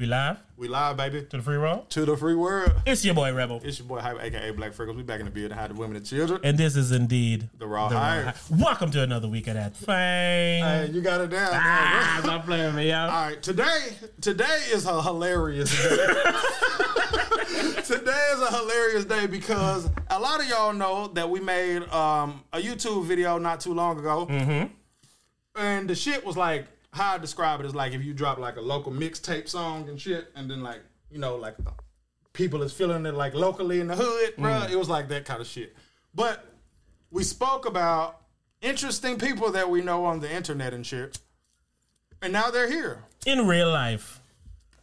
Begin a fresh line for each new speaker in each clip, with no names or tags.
We live
We live, baby.
to the free world.
To the free world.
It's your boy Rebel,
It's your boy Hype, aka Black Freckles. We back in the building, hide the women and children.
and this is indeed
The Raw. Hype.
Welcome to another week of that thing.
Hey, you got it down.
ah,
man.
stop playing me, yo.
All right, today, today is a hilarious day. today is a hilarious day because a lot of y'all know that we made um, a YouTube video not too long ago,
Mm-hmm.
and the shit was like how I describe it is like if you drop like a local mixtape song and shit, and then like you know like people is feeling it like locally in the hood, bruh. Mm. It was like that kind of shit. But we spoke about interesting people that we know on the internet and shit, and now they're here.
In real life,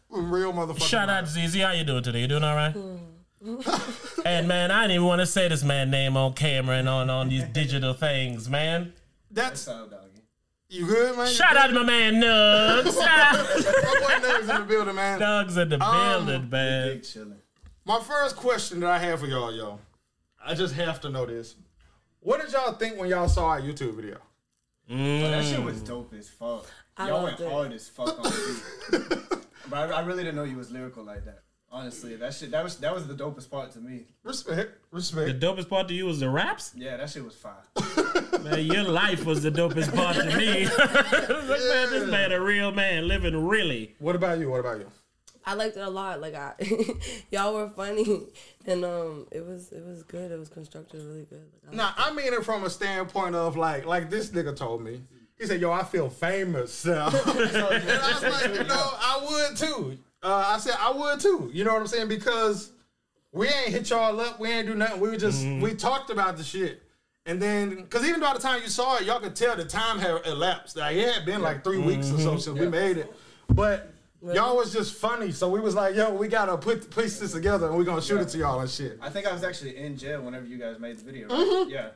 Real motherfucker.
shout out to ZZ. How you doing today? You doing all right? Hmm. and man, I didn't even want to say this man name on camera and on on these digital things, man.
That's
What's up, doggy?
You good, man.
Shout out to my man Nugs.
My boy Nugs in the building, man.
Nugs in the
Um,
building, man.
Big chilling.
My first question that I have for y'all, y'all. I just have to know this. What did y'all think when y'all saw our YouTube video?
That shit was dope as fuck.
I
Y'all went
it.
hard as fuck on the beat. but I, I really didn't know you was lyrical like that. Honestly, that shit that was that was the dopest part to me.
Respect, Respect.
The
respect.
dopest part to you was the raps.
Yeah, that shit was fire.
Man, your life was the dopest part to me. Like, man, this man a real man, living really.
What about you? What about you?
I liked it a lot. Like I, y'all were funny, and um, it was it was good. It was constructive, really good. Like, I
Now I mean it from a standpoint of like, like this nigga told me. He said, "Yo, I feel famous." now." and I was like, you know, I would too. Uh, I said I would too. You know what I'm saying? Because we ain't hit y'all up. We ain't do nothing. We just we talked about the shit. And then, because even by the time you saw it, y'all could tell the time had elapsed. Like it had been like three weeks or so since we made it. But y'all was just funny, so we was like, "Yo, we gotta put piece this together, and we gonna shoot it to y'all and shit."
I think I was actually in jail whenever you guys made the video. Right?
Mm-hmm.
Yeah.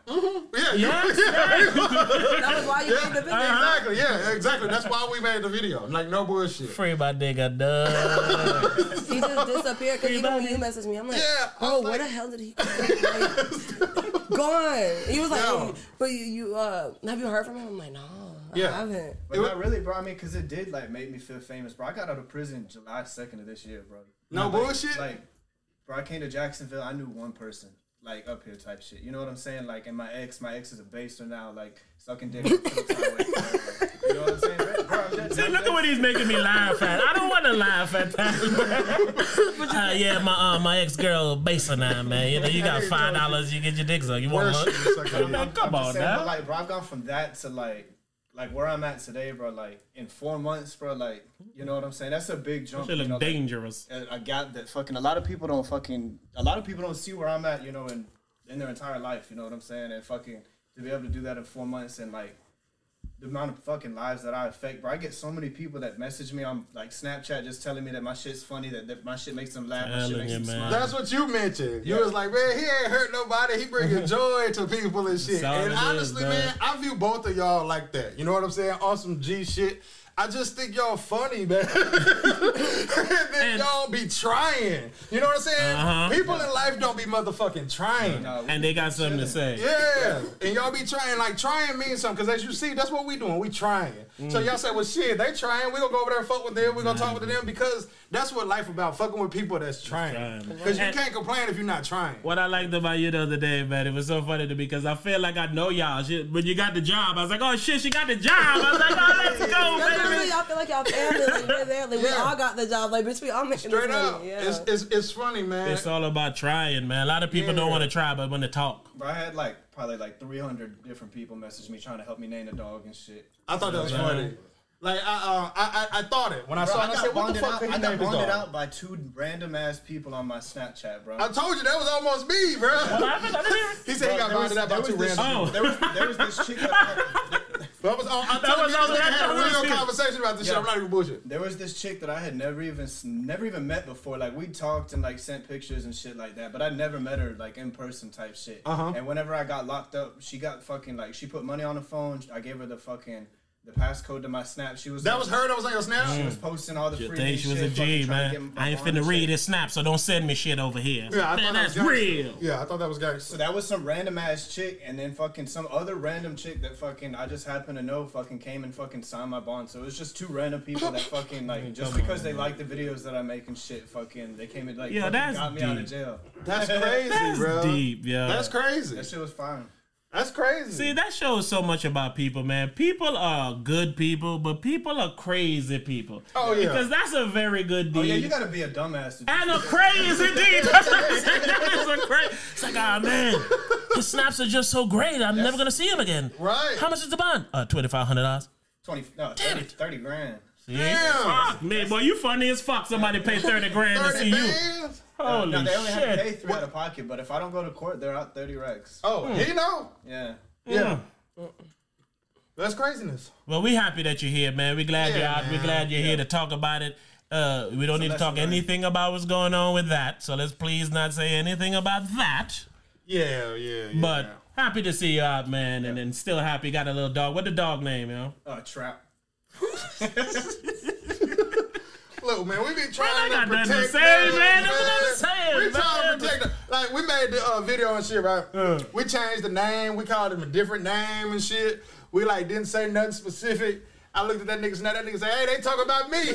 Yeah, yeah,
that was why you made the video.
exactly. Yeah, exactly. That's why we made the video. Like no bullshit.
Free my nigga Doug.
He just disappeared because even when you messaged me, I'm like,
Yeah,
oh,
was
where the hell did he go? Like, gone. He was like,
Yeah.
oh, but you, you uh, have you heard from him? I'm like, no,
Yeah.
I haven't.
But
It
not really, bro. I mean, cause it did like make me feel famous, bro. I got out of prison July second of this year, bro.
No
Like-
bullshit?
Like, bro, I came to Jacksonville. I knew one person, like up here type shit. You know what I'm saying? Like, and my ex, my ex is a baster now, like sucking dick. you know what I'm saying, right? bro? I'm just,
See, look at what he's making me laugh at. I don't want to laugh at that. uh, yeah, my uh, my ex girl basing now, man. You know, you got five dollars, you get your dick sucked. You want
Worship
one?
the second
Man,
year.
come
I'm
on
saying,
now.
Like, bro, I've gone from that to like, like where I'm at today, bro. Like in four months, bro. Like, you know what I'm saying? That's a big jump.
Shit
you know, like,
dangerous.
a, a gap that fucking a lot of people don't fucking a lot of people don't see where I'm at, you know, in in their entire life, you know what I'm saying? And fucking to be able to do that in four months and like the amount of fucking lives that I affect, bro. I get so many people that message me on like Snapchat just telling me that my shit's funny, that, that my shit makes them laugh, my shit makes them
man.
smile.
That's what you mentioned. You
Yeah.
was like, man, he ain't hurt nobody. He bringing joy to people and shit. And honestly,
dog.
man, I view both of y'all like that. You know what I'm saying? Awesome G shit. I just think y'all funny, man. and then
And-
y'all be trying. You know what I'm saying?
Uh-huh.
People in life don't be motherfucking trying.
No,
And they got something to say.
Yeah, and y'all be trying, like trying means something, because as you see, that's what we doing. We trying. So y'all say, well, shit, they trying. We gonna go over there and fuck with them. We gonna talk with them because that's what life about. Fucking with people that's trying.
Trying.
Because you can't complain if you're not trying.
What I liked about you the other day, man, it was so funny to me because I feel like I know y'all. Shit, when you got the job, I was like, oh shit, she got the job. I was like, oh, let's go,
That's what y'all feel like y'all family. Like, we're there. Like, we
Yeah.
all got the job. Like, bitch, we all making
Straight
this
up,
money. Yeah.
it's, it's it's funny, man.
It's all about trying, man. A lot of people don't want to try, but when to talk.
bro, I had like probably like 300 different people message me trying to help me name the dog and shit.
I thought that was
Yeah.
funny. Like I, uh, I, I I thought it when I
Bro,
saw
I
it. I
got
said, "What the
bonded
fuck
out,
could he
I got bonded out by two random ass people on my Snapchat, bro.
I told you that was almost me, bro. He said he got
Bro, was-
bonded out by two
was this-
random.
Oh.
There was there was this chick that
That was on. I
That
told
was
you,
on
this had a real
bullshit.
conversation about this shit. I'm not even bullshit.
There was this chick that I had never even never even met before. Like we talked and like sent pictures and shit like that, but I never met her like in person type shit.
Uh-huh.
And whenever I got locked up, she got fucking like she put money on the phone. I gave her the fucking the passcode to my snap. She was
That was her that was on your snap?
She was posting all the
You
free
think she was a
shit, fucking
G,
trying to get
man. I ain't finna read this snap, so don't send me shit over here.
Yeah, I
man,
thought
that's
that was gangster.
real.
Yeah, I thought that was gangster.
So that was some random ass chick, and then fucking some other random chick that fucking I just happened to know fucking came and fucking signed my bond. So it was just two random people that fucking like just because they like the videos that I make and shit, fucking they came and like
Yeah, that's
got me out of jail.
That's crazy,
That's
bro.
deep, yeah.
That's crazy.
That shit was fine.
That's crazy.
See, that shows so much about people, man. People are good people, but people are crazy people.
Oh, yeah.
Because that's a very good deed.
Oh yeah, you gotta be a dumbass to do
and a crazy deed. That's what I'm saying. That's a cra- It's like, ah, man, the snaps are just so great. I'm never gonna see him again.
Right.
How much is the bond? Uh, twenty five hundred dollars.
20, no, 30, 30 grand.
Damn.
Fuck, man, boy, you funny as fuck. Somebody pay thirty grand to
30
see you.
Bands?
Holy
no, they only have to pay
shit!
three out of pocket, but if I don't go to court, they're out 30 racks.
Oh,
Hmm.
he know?
Yeah.
Yeah. That's craziness.
Well, we happy that you're here, man. We glad you're out. We
man.
glad you're here to talk about it. Uh, we don't need to
lesson
talk
learned.
anything about what's going on with that. So let's please not say anything about that.
Yeah, yeah, yeah.
But happy to see you out, man, and then still happy. Got a little dog. What the dog name, yo?
Uh, trap.
Look, man, we be trying
I
to protect
nothing to say, man. That's what I'm saying,
We trying
man.
to protect them. Like, we made the uh, video and shit, right?
Uh.
We changed the name. We called him a different name and shit. We, like, didn't say nothing specific. I looked at that nigga, snap. That nigga said, hey, they talking about me.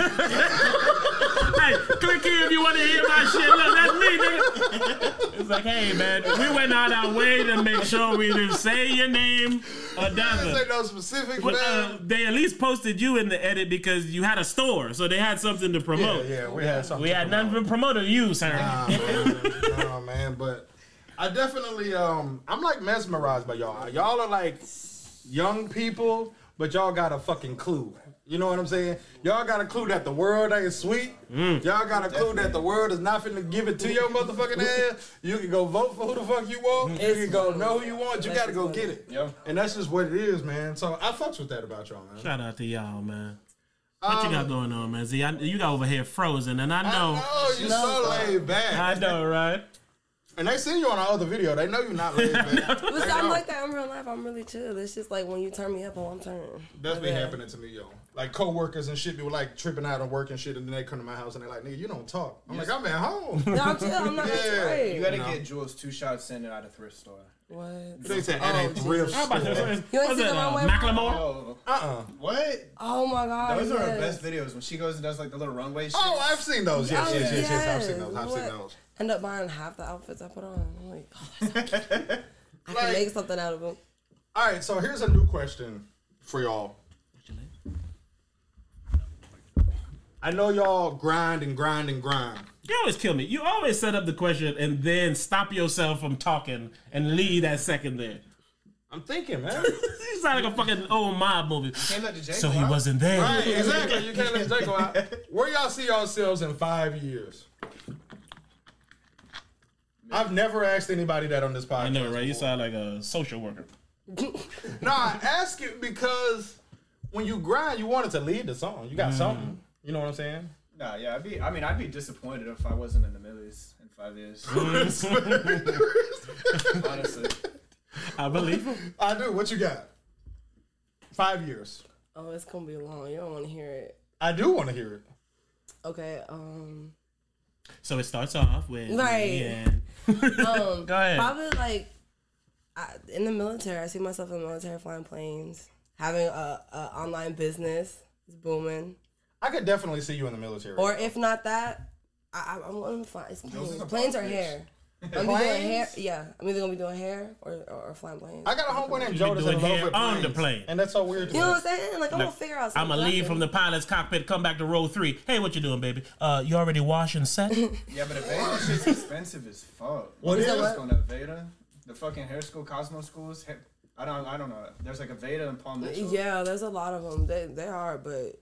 hey, click here if you want to hear my shit. Look, that's me, nigga. It's like, hey, man, we went out our way to make sure we didn't say your name or
didn't say no specifics,
But uh, they at least posted you in the edit because you had a store, so they had something to
yeah,
promote.
yeah, we had something.
We
to
had
promote.
nothing to promote of you, sir.
Nah, man. nah, man. But I definitely, um, I'm like mesmerized by y'all. Y'all are like young people, but y'all got a fucking clue. You know what I'm saying? Y'all got a clue that the world ain't sweet.
Mm.
Y'all got a clue that the world is not finna give it to your motherfucking ass. You can go vote for who the fuck you want. You can go know who you want. You gotta go get it.
Yo.
And that's just what it is, man. So I fucks with that about y'all, man.
Shout out to y'all, man. What you
Um,
got going on, man? See, you got over here frozen, and I know,
I know you so laid back.
I know, right?
And they seen you on our other video. They know you're not laid back.
But
They
I'm like that in real life. I'm really chill. It's just like when you turn me up, oh, I'm turning.
That's been happening to me, yo. Like coworkers and shit be like tripping out on work and shit, and then they come to my house and they're like, "Nigga, you don't talk." I'm like, "I'm at home."
No, I'm chill. I'm not
Yeah.
You gotta
No.
get Jules two shots in at a thrift store.
What?
they said
Oh,
at a thrift
Jesus.
How about
store.
this?
You ain't seen
that,
the
uh, Macklemore?
Oh.
Uh-uh.
what?
Oh my god.
Those are her
yes.
best videos when she goes and does like the little runway shit.
Oh, I've seen those. Yes,
Oh,
yes, yes, yes. I've seen those. I've seen those.
End up buying half the outfits I put on. I'm like, oh, that's so cute. I
Like-
can make something out of them.
All right, so here's a new question for y'all. I know y'all grind and grind and grind.
You always kill me. You always set up the question and then stop yourself from talking and leave that second there.
I'm thinking, man.
You sound like a fucking old mob movie.
Can't let the J
So
go
he
out.
wasn't there.
right, exactly. You can't let Jake go out. Where y'all see yourselves in five years? I've never asked anybody that on this podcast.
I know, right? You sound like a social worker.
No, I ask it because when you grind, you want it to lead the song. You got something. You know what I'm saying?
Nah, yeah, I'd be. I mean, I'd be disappointed if I wasn't in the millies in five years. Honestly,
I believe him.
I do. What you got? Five years.
Oh, it's gonna be long. You don't want to hear it.
I do want to hear it.
Okay. Um.
So it starts off with
Right.
Yeah.
Um.
Go ahead.
Probably like I, in the military. I see myself in the military flying planes, having a, a online business. It's booming.
I could definitely see you in the military.
Or if not that, I, I- I'm going to fly. It's planes.
are the
Planes or
politics.
hair. I'm either doing hair. Yeah, I'm either gonna be doing hair or or, or flying planes.
I got a homeboy named
You
Joe
be
that's in
doing
love
hair
with
on the
planes.
plane.
and that's so weird to
you
me.
know what I'm saying? Like I'm gonna figure out.
I'm
something.
gonna leave from the pilot's cockpit, come back to row three. Hey, what you doing, baby? Uh, you already washed and set?
yeah, but Aveda shit's expensive as fuck.
What
is
is
what's
it?
going to Aveda? The fucking hair school, Cosmo schools. He- I don't. I don't know. There's like Aveda and Paul Mitchell.
Yeah, there's a lot of them. They they are, but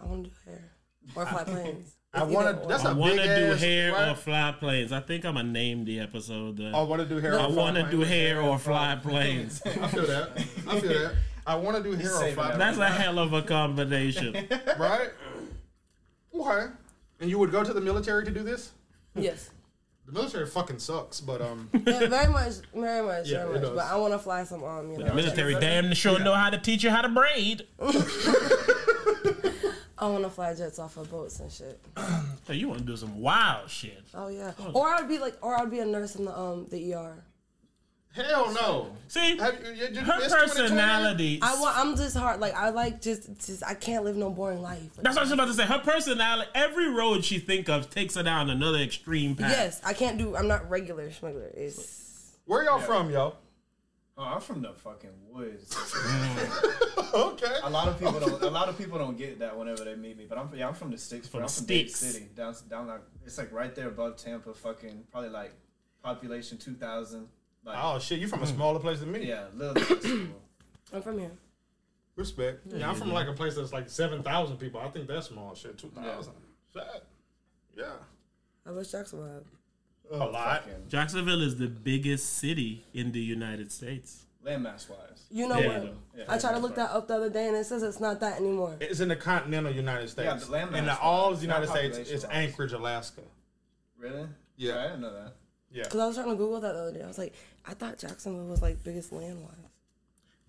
I want to do hair or fly planes.
I want to. That's
I
a
want to do
ass,
hair
right?
or fly planes. I think I'm gonna name the episode. Uh,
I want to do hair.
I
or
want to
fly
do
planes.
hair or fly planes.
I feel that. I feel that. I want to do hair or fly
that.
That's a hell of a combination.
right? Okay. And you would go to the military to do this?
Yes.
The military fucking sucks, but um,
Yeah, very much, very much,
Yeah,
very much. But I want to fly some um, you know.
Military damn sure know how to teach you how to braid.
I want to fly jets off of boats and shit.
So you want to do some wild shit.
Oh yeah. Or I'd be like, or I'd be a nurse in the um the ER.
hell no.
See,
Have you, you, you,
her personality.
I want. I'm just hard. Like I like just, just I can't live no boring life.
That's what I was about to say. Her personality, every road she think of takes her down another extreme path.
Yes, I can't do. I'm not regular smuggler. It's
Where y'all from, yo?
Oh, I'm from the fucking woods.
Okay.
a lot of people don't. A lot of people don't get that whenever they meet me. But I'm yeah, I'm from the sticks.
From.
I'm from Dade
sticks.
City, down down like it's like right there above Tampa. Fucking probably like population two thousand. Like
Oh shit, You're from a mm-hmm. smaller place than me?
yeah, little.
I'm from here.
Respect. Yeah, I'm from like a place that's like seven thousand people. I think that's small shit. Two thousand. Shit. Yeah.
I wish Jackson would have.
A lot.
Fucking
Jacksonville is the biggest city in the United States.
landmass wise.
You know
Yeah.
what?
Yeah,
I tried to
landmass
look that up the other day, and it says it's not that anymore.
It's in the continental United States.
Yeah, the landmass
in the, all of the United States, it's
wise.
Anchorage, Alaska.
Really?
Yeah.
I didn't know that.
Yeah.
Cause I was trying to Google that the other day. I was like, I thought Jacksonville was like biggest land wise.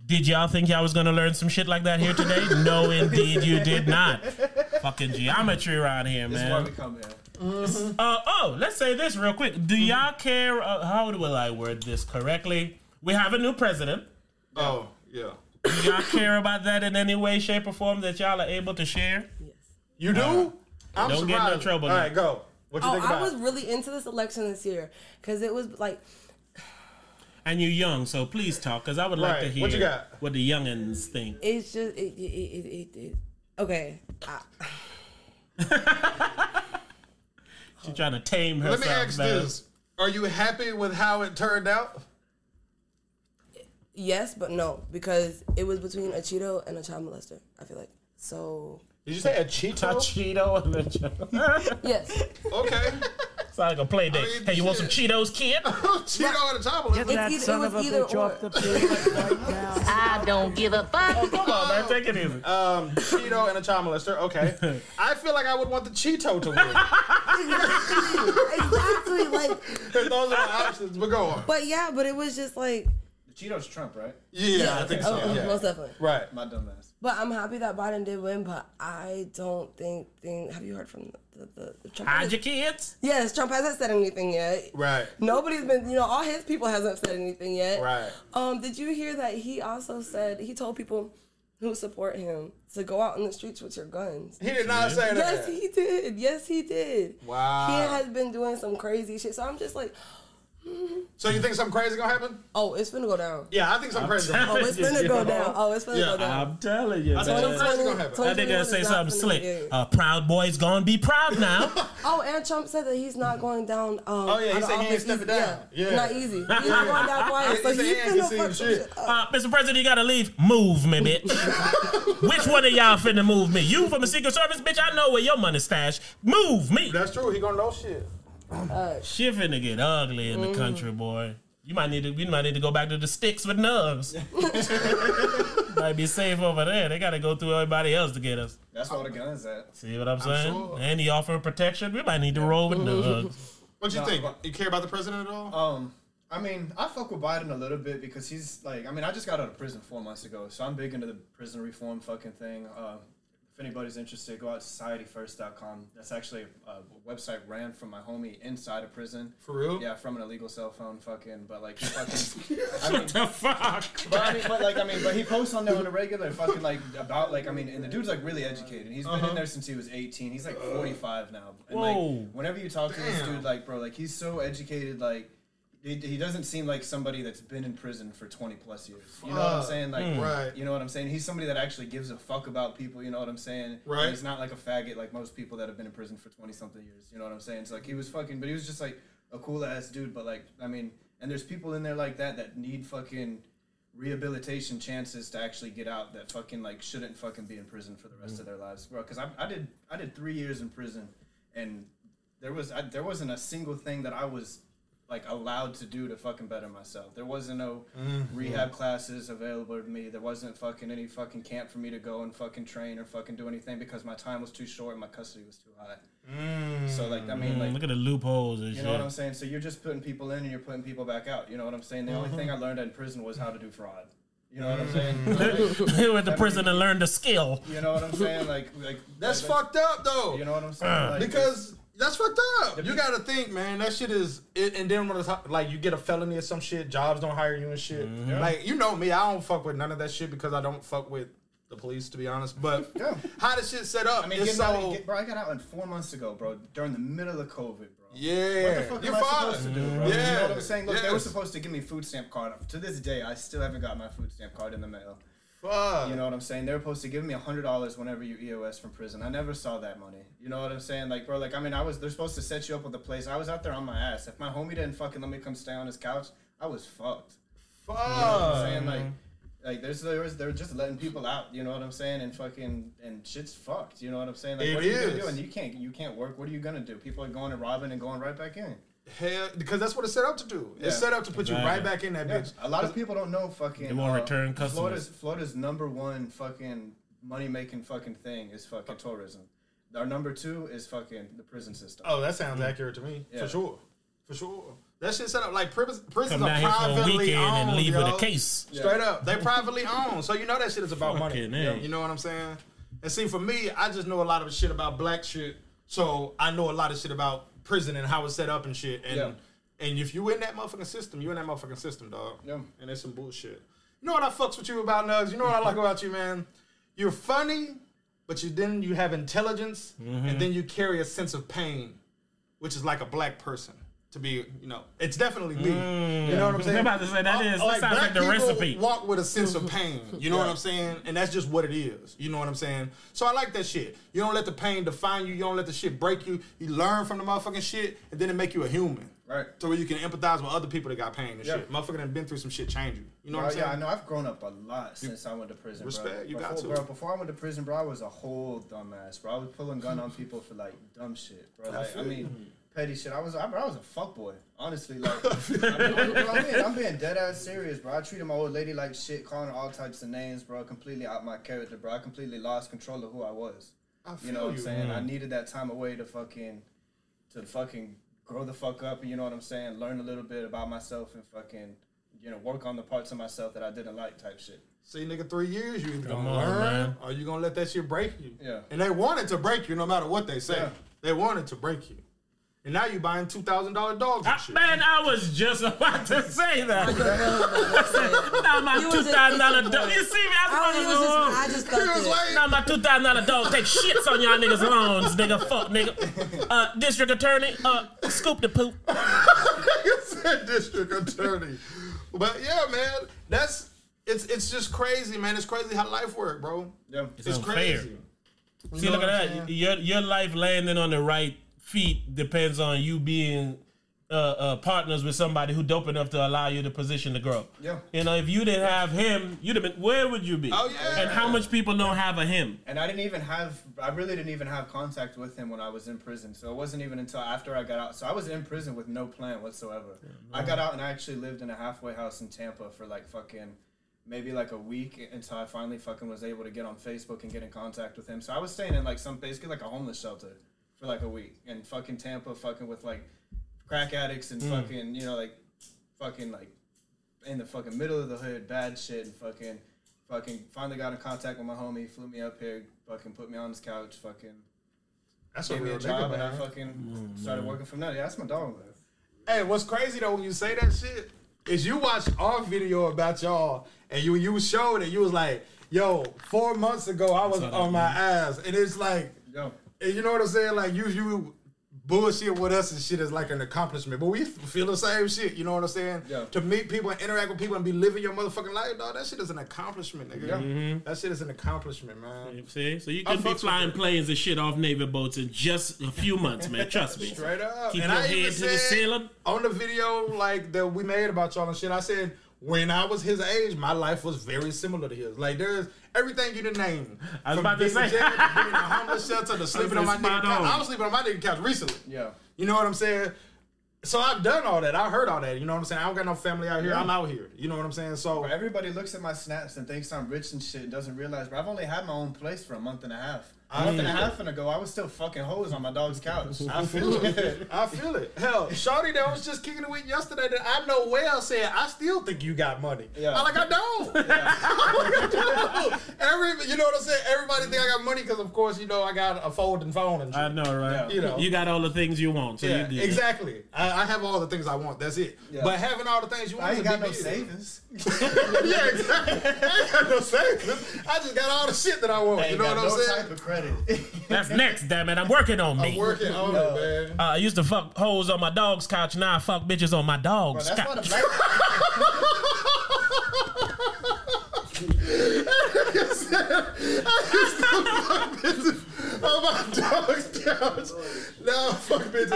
Did y'all think y'all was gonna learn some shit like that here today? no, indeed, you did not. Fucking geometry around here,
This is why
man.
we come here.
Uh, oh, let's say this real quick. Do y'all care? Uh, how will I word this correctly? We have a new president.
Oh, yeah.
Do y'all care about that in any way, shape, or form that y'all are able to share?
Yes.
You do? I'm
Don't get in no trouble
All
now.
right, go. What you
Oh,
think about? It?
I was really into this election this year because it was like
And you're young, so please talk, because I would like
Right.
to hear
What you got?
what the youngins think.
it's just it it it, it, it okay. I,
She's trying to tame herself.
Let me ask
man.
this: Are you happy with how it turned out?
yes, but no because it was between a Cheeto and a child molester. I feel like so.
Did you say a
A
Cheeto?
Cheeto and a
Yes,
okay.
It's like a play date.
I mean,
hey, you want some. Cheetos, kid?
Cheeto and a chocolate.
It's
that
either-
son of a bitch
or.
off the plate right now.
I don't give a fuck.
Come on, man, take it easy.
Um, Cheeto and a child molester. Okay. I feel like I would want the Cheeto to win.
exactly. Exactly. Like,
Those are the options. But go on.
but yeah, but it was just like
The Cheetos Trump, right?
Yeah, I think so.
oh,
yeah.
most definitely.
Right.
My dumb ass.
But I'm happy that Biden did win. But I don't think. think have you heard from the the, the Trump?
Hide your kids.
Yes, Trump hasn't said anything yet.
Right.
Nobody's been, you know, all his people hasn't said anything yet.
Right.
Um, did you hear that he also said he told people who support him to go out in the streets with your guns?
He did not say that.
Yes, he did. Yes, he did.
Wow.
He has been doing some crazy shit. So I'm just like,
So you think something crazy gonna happen?
oh, it's finna go down.
Yeah, I think something crazy gonna
Oh,
happen.
it's finna go down. Oh, it's finna
Yeah,
go down.
I'm telling you,
I think something crazy gonna happen.
That nigga say
2021 is
something slick.
finna- yeah.
Uh, proud boy's gonna be proud now.
Oh, and Trump said that he's not going down. Um,
Oh, yeah, he said he ain't stepping down. Yeah.
not easy. He's not going down quiet.
He
So
said
he's
he ain't
finna fuck
shit.
shit.
Uh, Mr. President, you gotta leave. Move me, bitch. Which one of y'all finna move me? You from the Secret Service, bitch? I know where your money stashed. Move me.
That's true. He gonna know shit.
Shit finna get ugly in
Mm-hmm.
the country, boy. You might need to. We might need to go back to the sticks with nugs. might be safe over there. They gotta go through everybody else to get us.
That's where all the guns at.
See what I'm saying?
sure.
And he offer protection. We might need to roll with nugs.
What you
No,
think? You care about the president at all?
Um, I mean, I fuck with Biden a little bit because he's like, I mean, I just got out of prison four months ago, so I'm big into the prison reform fucking thing. Uh, if anybody's interested, go out to societyfirst.com. That's actually a, a website ran from my homie inside a prison.
For real?
Yeah, from an illegal cell phone, fucking. But like, he fucking. I mean,
the fuck?
but I mean, but like, I mean, but he posts on there on a regular, fucking like about like, I mean, and the dude's like really educated. He's been in uh-huh. there since he was 18. He's like uh. 45 now. And
Whoa.
like, whenever you talk to this dude, like, bro, like he's so educated, like. He, he doesn't seem like somebody that's been in prison for 20 plus years. You know what I'm saying? Like, hmm.
Right.
you know what I'm saying? He's somebody that actually gives a fuck about people. You know what I'm saying?
Right.
He's not like a faggot like most people that have been in prison for 20 something years. You know what I'm saying? So like he was fucking, but he was just like a cool ass dude. But like, I mean, and there's people in there like that that need fucking rehabilitation chances to actually get out that fucking like shouldn't fucking be in prison for the rest of their lives, bro. Because I, I did I did three years in prison, and there was I, there wasn't a single thing that I was like allowed to do to fucking better myself. There wasn't no
Mm-hmm.
rehab classes available to me. There wasn't fucking any fucking camp for me to go and fucking train or fucking do anything because my time was too short and my custody was too high. Mm. So like I mean like
look at the loopholes and
you
shit.
know what I'm saying? So you're just putting people in and you're putting people back out. You know what I'm saying? The only mm-hmm. thing I learned in prison was how to do fraud. You know what I'm saying? Mm-hmm. Like,
went to prison and learned the skill.
you know what I'm saying? Like like
That's
like,
fucked up though.
You know what I'm saying? Uh. Like,
because that's fucked up. You gotta think, man. That shit is. It, and then when it's like you get a felony or some shit, jobs don't hire you and shit. Mm-hmm. Like you know me, I don't fuck with none of that shit because I don't fuck with the police to be honest. But
Yeah.
how the shit set up?
I mean,
it's
getting out,
so
get, bro, I got out like four months ago, bro, during the middle of COVID, bro.
yeah.
What the fuck
You're
am I supposed to do, bro?
Yeah.
You know mm-hmm. what I'm saying? Look, they were supposed to give me food stamp card. To this day, I still haven't got my food stamp card in the mail.
Fuck.
You know what I'm saying? They were supposed to give me hundred dollars whenever you EOS from prison. I never saw that money. You know what I'm saying? Like, bro, like I mean, I was they're supposed to set you up with a place. I was out there on my ass. If my homie didn't fucking let me come stay on his couch, I was fucked.
Fuck.
You know what I'm saying? Like, like there's there was they're just letting people out. You know what I'm saying? And fucking and shit's fucked. You know what I'm saying? Like,
It
what are you gonna
is.
do? And you can't you can't work. What are you gonna do? People are going and robbing and going right back in.
Hell, because that's what it's set up to do. It's set up to put you right back in that
Yeah,
bitch.
a lot of people don't know fucking.
They want
uh,
return customers.
Florida's Florida's number one fucking money making fucking thing is fucking tourism. Our number two is fucking the prison system.
Oh, that sounds accurate to me.
Yeah.
For sure. For sure. That shit set up like prison, prisons
Come
are
down here for a
privately
weekend
owned,
and leave
yo.
with a case.
Straight up. They privately owned. So you know that shit is about money.
Fucking
You know what I'm saying? And see, for me, I just know a lot of shit about black shit. So I know a lot of shit about prison and how it's set up and shit. And
Yeah.
and if you in that motherfucking system, you in that motherfucking system, dog.
Yeah.
And it's some bullshit. You know what I fucks with you about, Nugs? You know what I like about you, man? You're funny, but you then you have intelligence, mm-hmm. and then you carry a sense of pain, which is like a black person. To be, you know, it's definitely me. You mm. know what I'm saying?
I'm about to say, that is- that sounds
black
like the
people
recipe.
Walk with a sense of pain. You know what I'm saying? And that's just what it is. You know what I'm saying? So I like that shit. You don't let the pain define you. You don't let the shit break you. You learn from the motherfucking shit, and then it make you a human.
Right.
So where you can empathize with other people that got pain and
Yeah.
shit. Motherfucker done been through some shit, change you. You know
Bro,
what I'm saying?
yeah, I know. I've grown up a lot since I went to prison.
Respect,
bro.
you
before,
got to.
Bro, before I went to prison, bro, I was a whole dumbass, bro. I was pulling gun on people for like dumb shit, bro. Like, I,
feel
mean, petty shit. I was, I, I was a fuckboy, honestly. Like, I mean, I'm, I'm, being, I'm being dead ass serious, bro. I treated my old lady like shit, calling her all types of names, bro. Completely out my character, bro. I completely lost control of who I was.
I
You
feel
know what I'm
you.
saying? I mm. needed that time away to fucking, to fucking grow the fuck up. You know what I'm saying? Learn a little bit about myself and fucking, you know, work on the parts of myself that I didn't like, type shit.
See, nigga, three years, you either
Come
gonna
on,
learn
man.
or you gonna let that shit break you.
Yeah.
And they wanted to break you no matter what they say.
Yeah.
They wanted to break you. And now you're buying two thousand dollar dogs and shit.
man, I was just about to say that. now my
You was
two
just
thousand dollar dog. You see me? I
I,
was
was just, I
supposed
just
He
felt
was
it.
like,
Now my two thousand dollar dog take shits on y'all niggas' lawns, nigga. Fuck, nigga. Uh, district attorney, uh, scoop the poop.
you said district attorney. But yeah, man, that's it's it's just crazy, man. It's crazy how life work, bro.
Yeah.
It's,
unfair.
crazy.
See, look at that. Your your life landing on the right feet depends on you being uh, uh, partners with somebody who dope enough to allow you the position to grow.
Yeah.
You know, if you didn't have him, you'd have been. Where would you be?
Oh, yeah.
And how much people don't have a him?
And I didn't even have, I really didn't even have contact with him when I was in prison. So it wasn't even until after I got out. So I was in prison with no plan whatsoever. I got out and I actually lived in a halfway house in Tampa for like fucking maybe like a week until I finally fucking was able to get on Facebook and get in contact with him. So I was staying in like some, basically like a homeless shelter for like a week in fucking Tampa, fucking with like crack addicts and hmm. fucking, you know, like fucking like in the fucking middle of the hood, bad shit, and fucking, fucking finally got in contact with my homie, flew me up here, fucking put me on his couch, fucking
That's a
gave me
real
a job,
nigga,
and I
man.
fucking started working from there. Yeah, that's my dog. Man.
Hey, what's crazy though when you say that shit is you watched our video about y'all and you you showed it. You was like, "Yo, four months ago I was on my ass," and it's like,
Yo,
and you know what I'm saying? Like you you bullshit with us and shit is like an accomplishment, but we feel the same shit. You know what I'm saying?
Yeah.
To meet people and interact with people and be living your motherfucking life, dog. That shit is an accomplishment, nigga.
Yeah. Mm-hmm.
That shit is an accomplishment, man.
See, so you
I
could be flying planes and shit off Navy boats in just a few months, man. Trust me.
Straight up.
Keep
and
your
I even
head to the ceiling.
on the video like that we made about y'all and shit. I said when I was his age, my life was very similar to his. Like there's everything you didn't name.
I was
From
about to
being
say.
in jail, to being in a homeless shelter, to sleeping on my nigga couch. I was sleeping on my nigga couch recently.
yeah,
You know what I'm saying? so I've done all that. I heard all that. You know what I'm saying? I don't got no family out here. I'm out here. You know what I'm saying? So
Bro, everybody looks at my snaps and thinks I'm rich and shit and doesn't realize, bro, I've only had my own place for a month and a half. A
I
month and a half ago, I was still fucking hoes on my dog's couch.
I feel it. I feel it. Hell, Shawty that was just kicking it with yesterday that I know well said, I still think you got money.
Yeah.
I'm like, I don't. I'm like, I don't. Every, you know what I'm saying? Everybody think I got money because, of course, you know, I got a folding phone and shit.
I know, right?
Yeah.
You know.
You got all the things you want, so
yeah,
you did.
exactly. I, I have all the things I want. That's it.
Yeah.
But having all the things you want
I
is
ain't
a
got no
deal.
savings.
yeah, exactly. I ain't got no savings. I just got all the shit that I want.
I
you know
got
what I'm
no
saying?
Type.
That's next, damn it. I'm working on me.
I'm working on
No.
it, man.
Uh, I used to fuck hoes on my dog's couch. Now I fuck bitches on my
Bro,
dog's
that's why the
couch.
bitches
on my dog's couch. No, fuck bitches.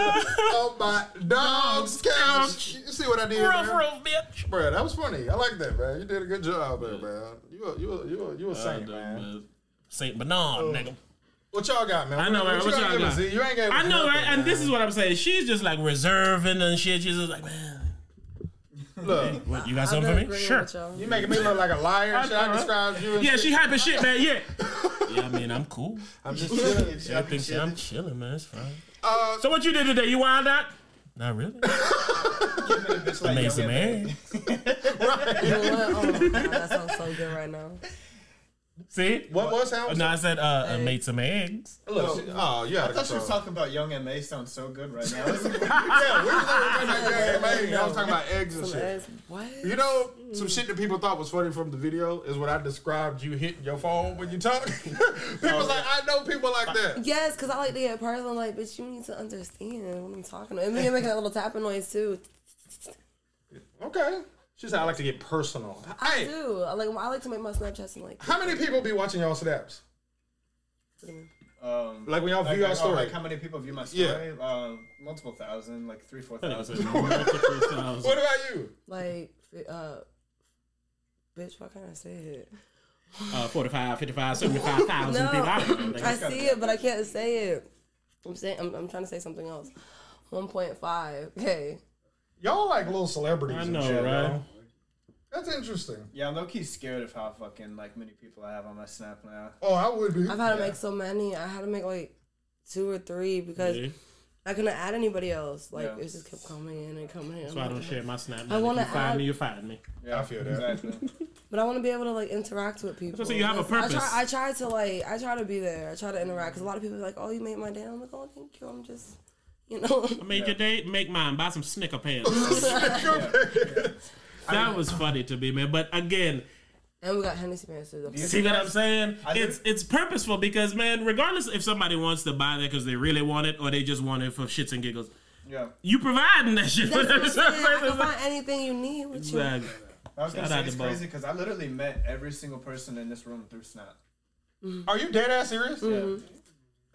on my dog's couch. You see what I did,
Rough,
man?
rough, bitch.
Bro, that was funny. I like that, man. You did a good job there, man. You a, you a, you a, you a saint, man.
Saint Bernard, nigga.
What y'all got, man?
I know, right?
you
What y'all
give
got?
You ain't gave
I know,
nothing,
right? And this is what I'm saying. She's just like reserving and shit. She's just like, man,
Look,
what, you got something for me? Sure.
y'all.
making me look like a liar. Should I
know,
describe you? And
Yeah,
shit?
she hype as shit, man. Yeah. yeah, I mean, I'm cool.
I'm just chilling.
Everything, I think chilling. I'm chilling, man. It's fine.
Uh,
So what you did today? You wild out? Not really. I made some eggs.
oh, God, that sounds so good right now.
See?
what was happening?
No, I said uh, I made some eggs.
Look, she- oh, yeah.
I thought you
control.
was talking about Young and M.A. sounds so good right now.
yeah, we was talking about yeah, man. I was talking about eggs and shit.
What?
You know, some shit that people thought was funny from the video is what I described you hitting your phone when you talk. People's like, I know people like that.
Yes, because I like to get personal. Like, bitch, you need to understand what I'm talking about. And me making that little tapping noise too.
Okay. She said, I like to get personal.
I
Hey,
do. I like. I like to make my Snapchats and like.
how many people be watching y'all snaps?
Um,
Like when y'all
like,
view our
like, oh,
story.
like how many people view my story? Uh, multiple thousand, like three, four thousand.
What about you?
Like, uh, bitch, what can I say it?
Uh, 45, 55, 75,000
No,
people. I don't know.
I see it, but I can't say it. I'm saying, I'm, I'm trying to say something else. 1.5. Okay.
Y'all like little celebrities.
I
and
know,
shit,
right?
yo. That's interesting.
Yeah, I'm low key scared of how fucking like many people I have on my snap now.
Oh, I would be.
I've had to make so many. I had to make like two or three because
Yeah.
I couldn't add anybody else. Like,
Yeah.
it just kept coming in and coming in.
That's why I don't share my snap.
I wanna
find
add-
me, you find me.
Yeah,
I feel that.
exactly.
But I want to be able to like interact with people.
So you have a purpose.
I try, I try to like, I try to be there. I try to interact because a lot of people are like, "Oh, you made my day." I'm like, "Oh, thank you." I'm just, you know.
I made your day, make mine. Buy some Snicker pants. that was funny to me, man. But again,
and we got Hennessy pants too.
see what I'm saying? It's it's purposeful because man, regardless if somebody wants to buy that because they really want it or they just want it for shits and giggles,
Yeah,
you providing that shit for
That's
them.
what I'm. I can find anything you need with you.
Exactly.
I was gonna say it's crazy because I literally met every single person in this room through Snap.
Are you dead ass serious?
Mm-hmm.
Yeah,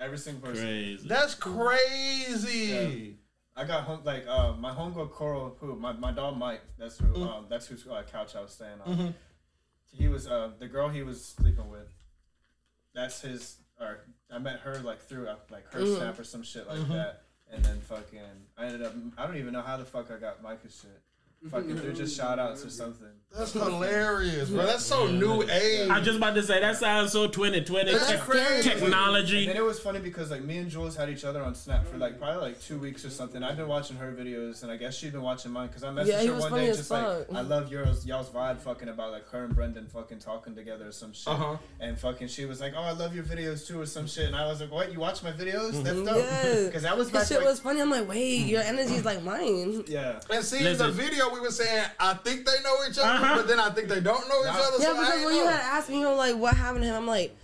every single person.
Crazy.
That's crazy.
I got home like uh, my homegirl Coral, who my, my dog Mike. That's who
Mm-hmm.
um, that's whose uh, couch I was staying on. He was uh, the girl he was sleeping with. That's his. Or I met her like through uh, like her
Mm-hmm.
snap or some shit like that. And then fucking, I ended up. I don't even know how the fuck I got Mike's shit. Fucking through just shout outs or something.
That's hilarious, bro. That's so new age.
I was just about to say that sounds so 2020
That's
tech-
crazy.
technology.
And then it was funny because like me and Jules had each other on Snap for like probably like two weeks or something. I've been watching her videos and I guess she'd been watching mine because I messaged
Yeah, he
her
was
one
funny
day
as
just like. I love yours y'all's vibe fucking about like her and Brendan fucking talking together or some shit.
Uh-huh.
And fucking she was like, oh I love your videos too or some shit. And I was like, what? You watch my videos? That's dope.
Yes.
Because that was
His
back
shit
like,
was funny. I'm like, wait, your energy is like mine.
yeah.
And see, in
Listen.
the video, we were saying, I think they know each other,
Uh-huh.
but then I think they don't know each
Nah.
other.
Yeah,
so I
because
ain't
when you had asked me, you know, like, what happened to him? I'm like,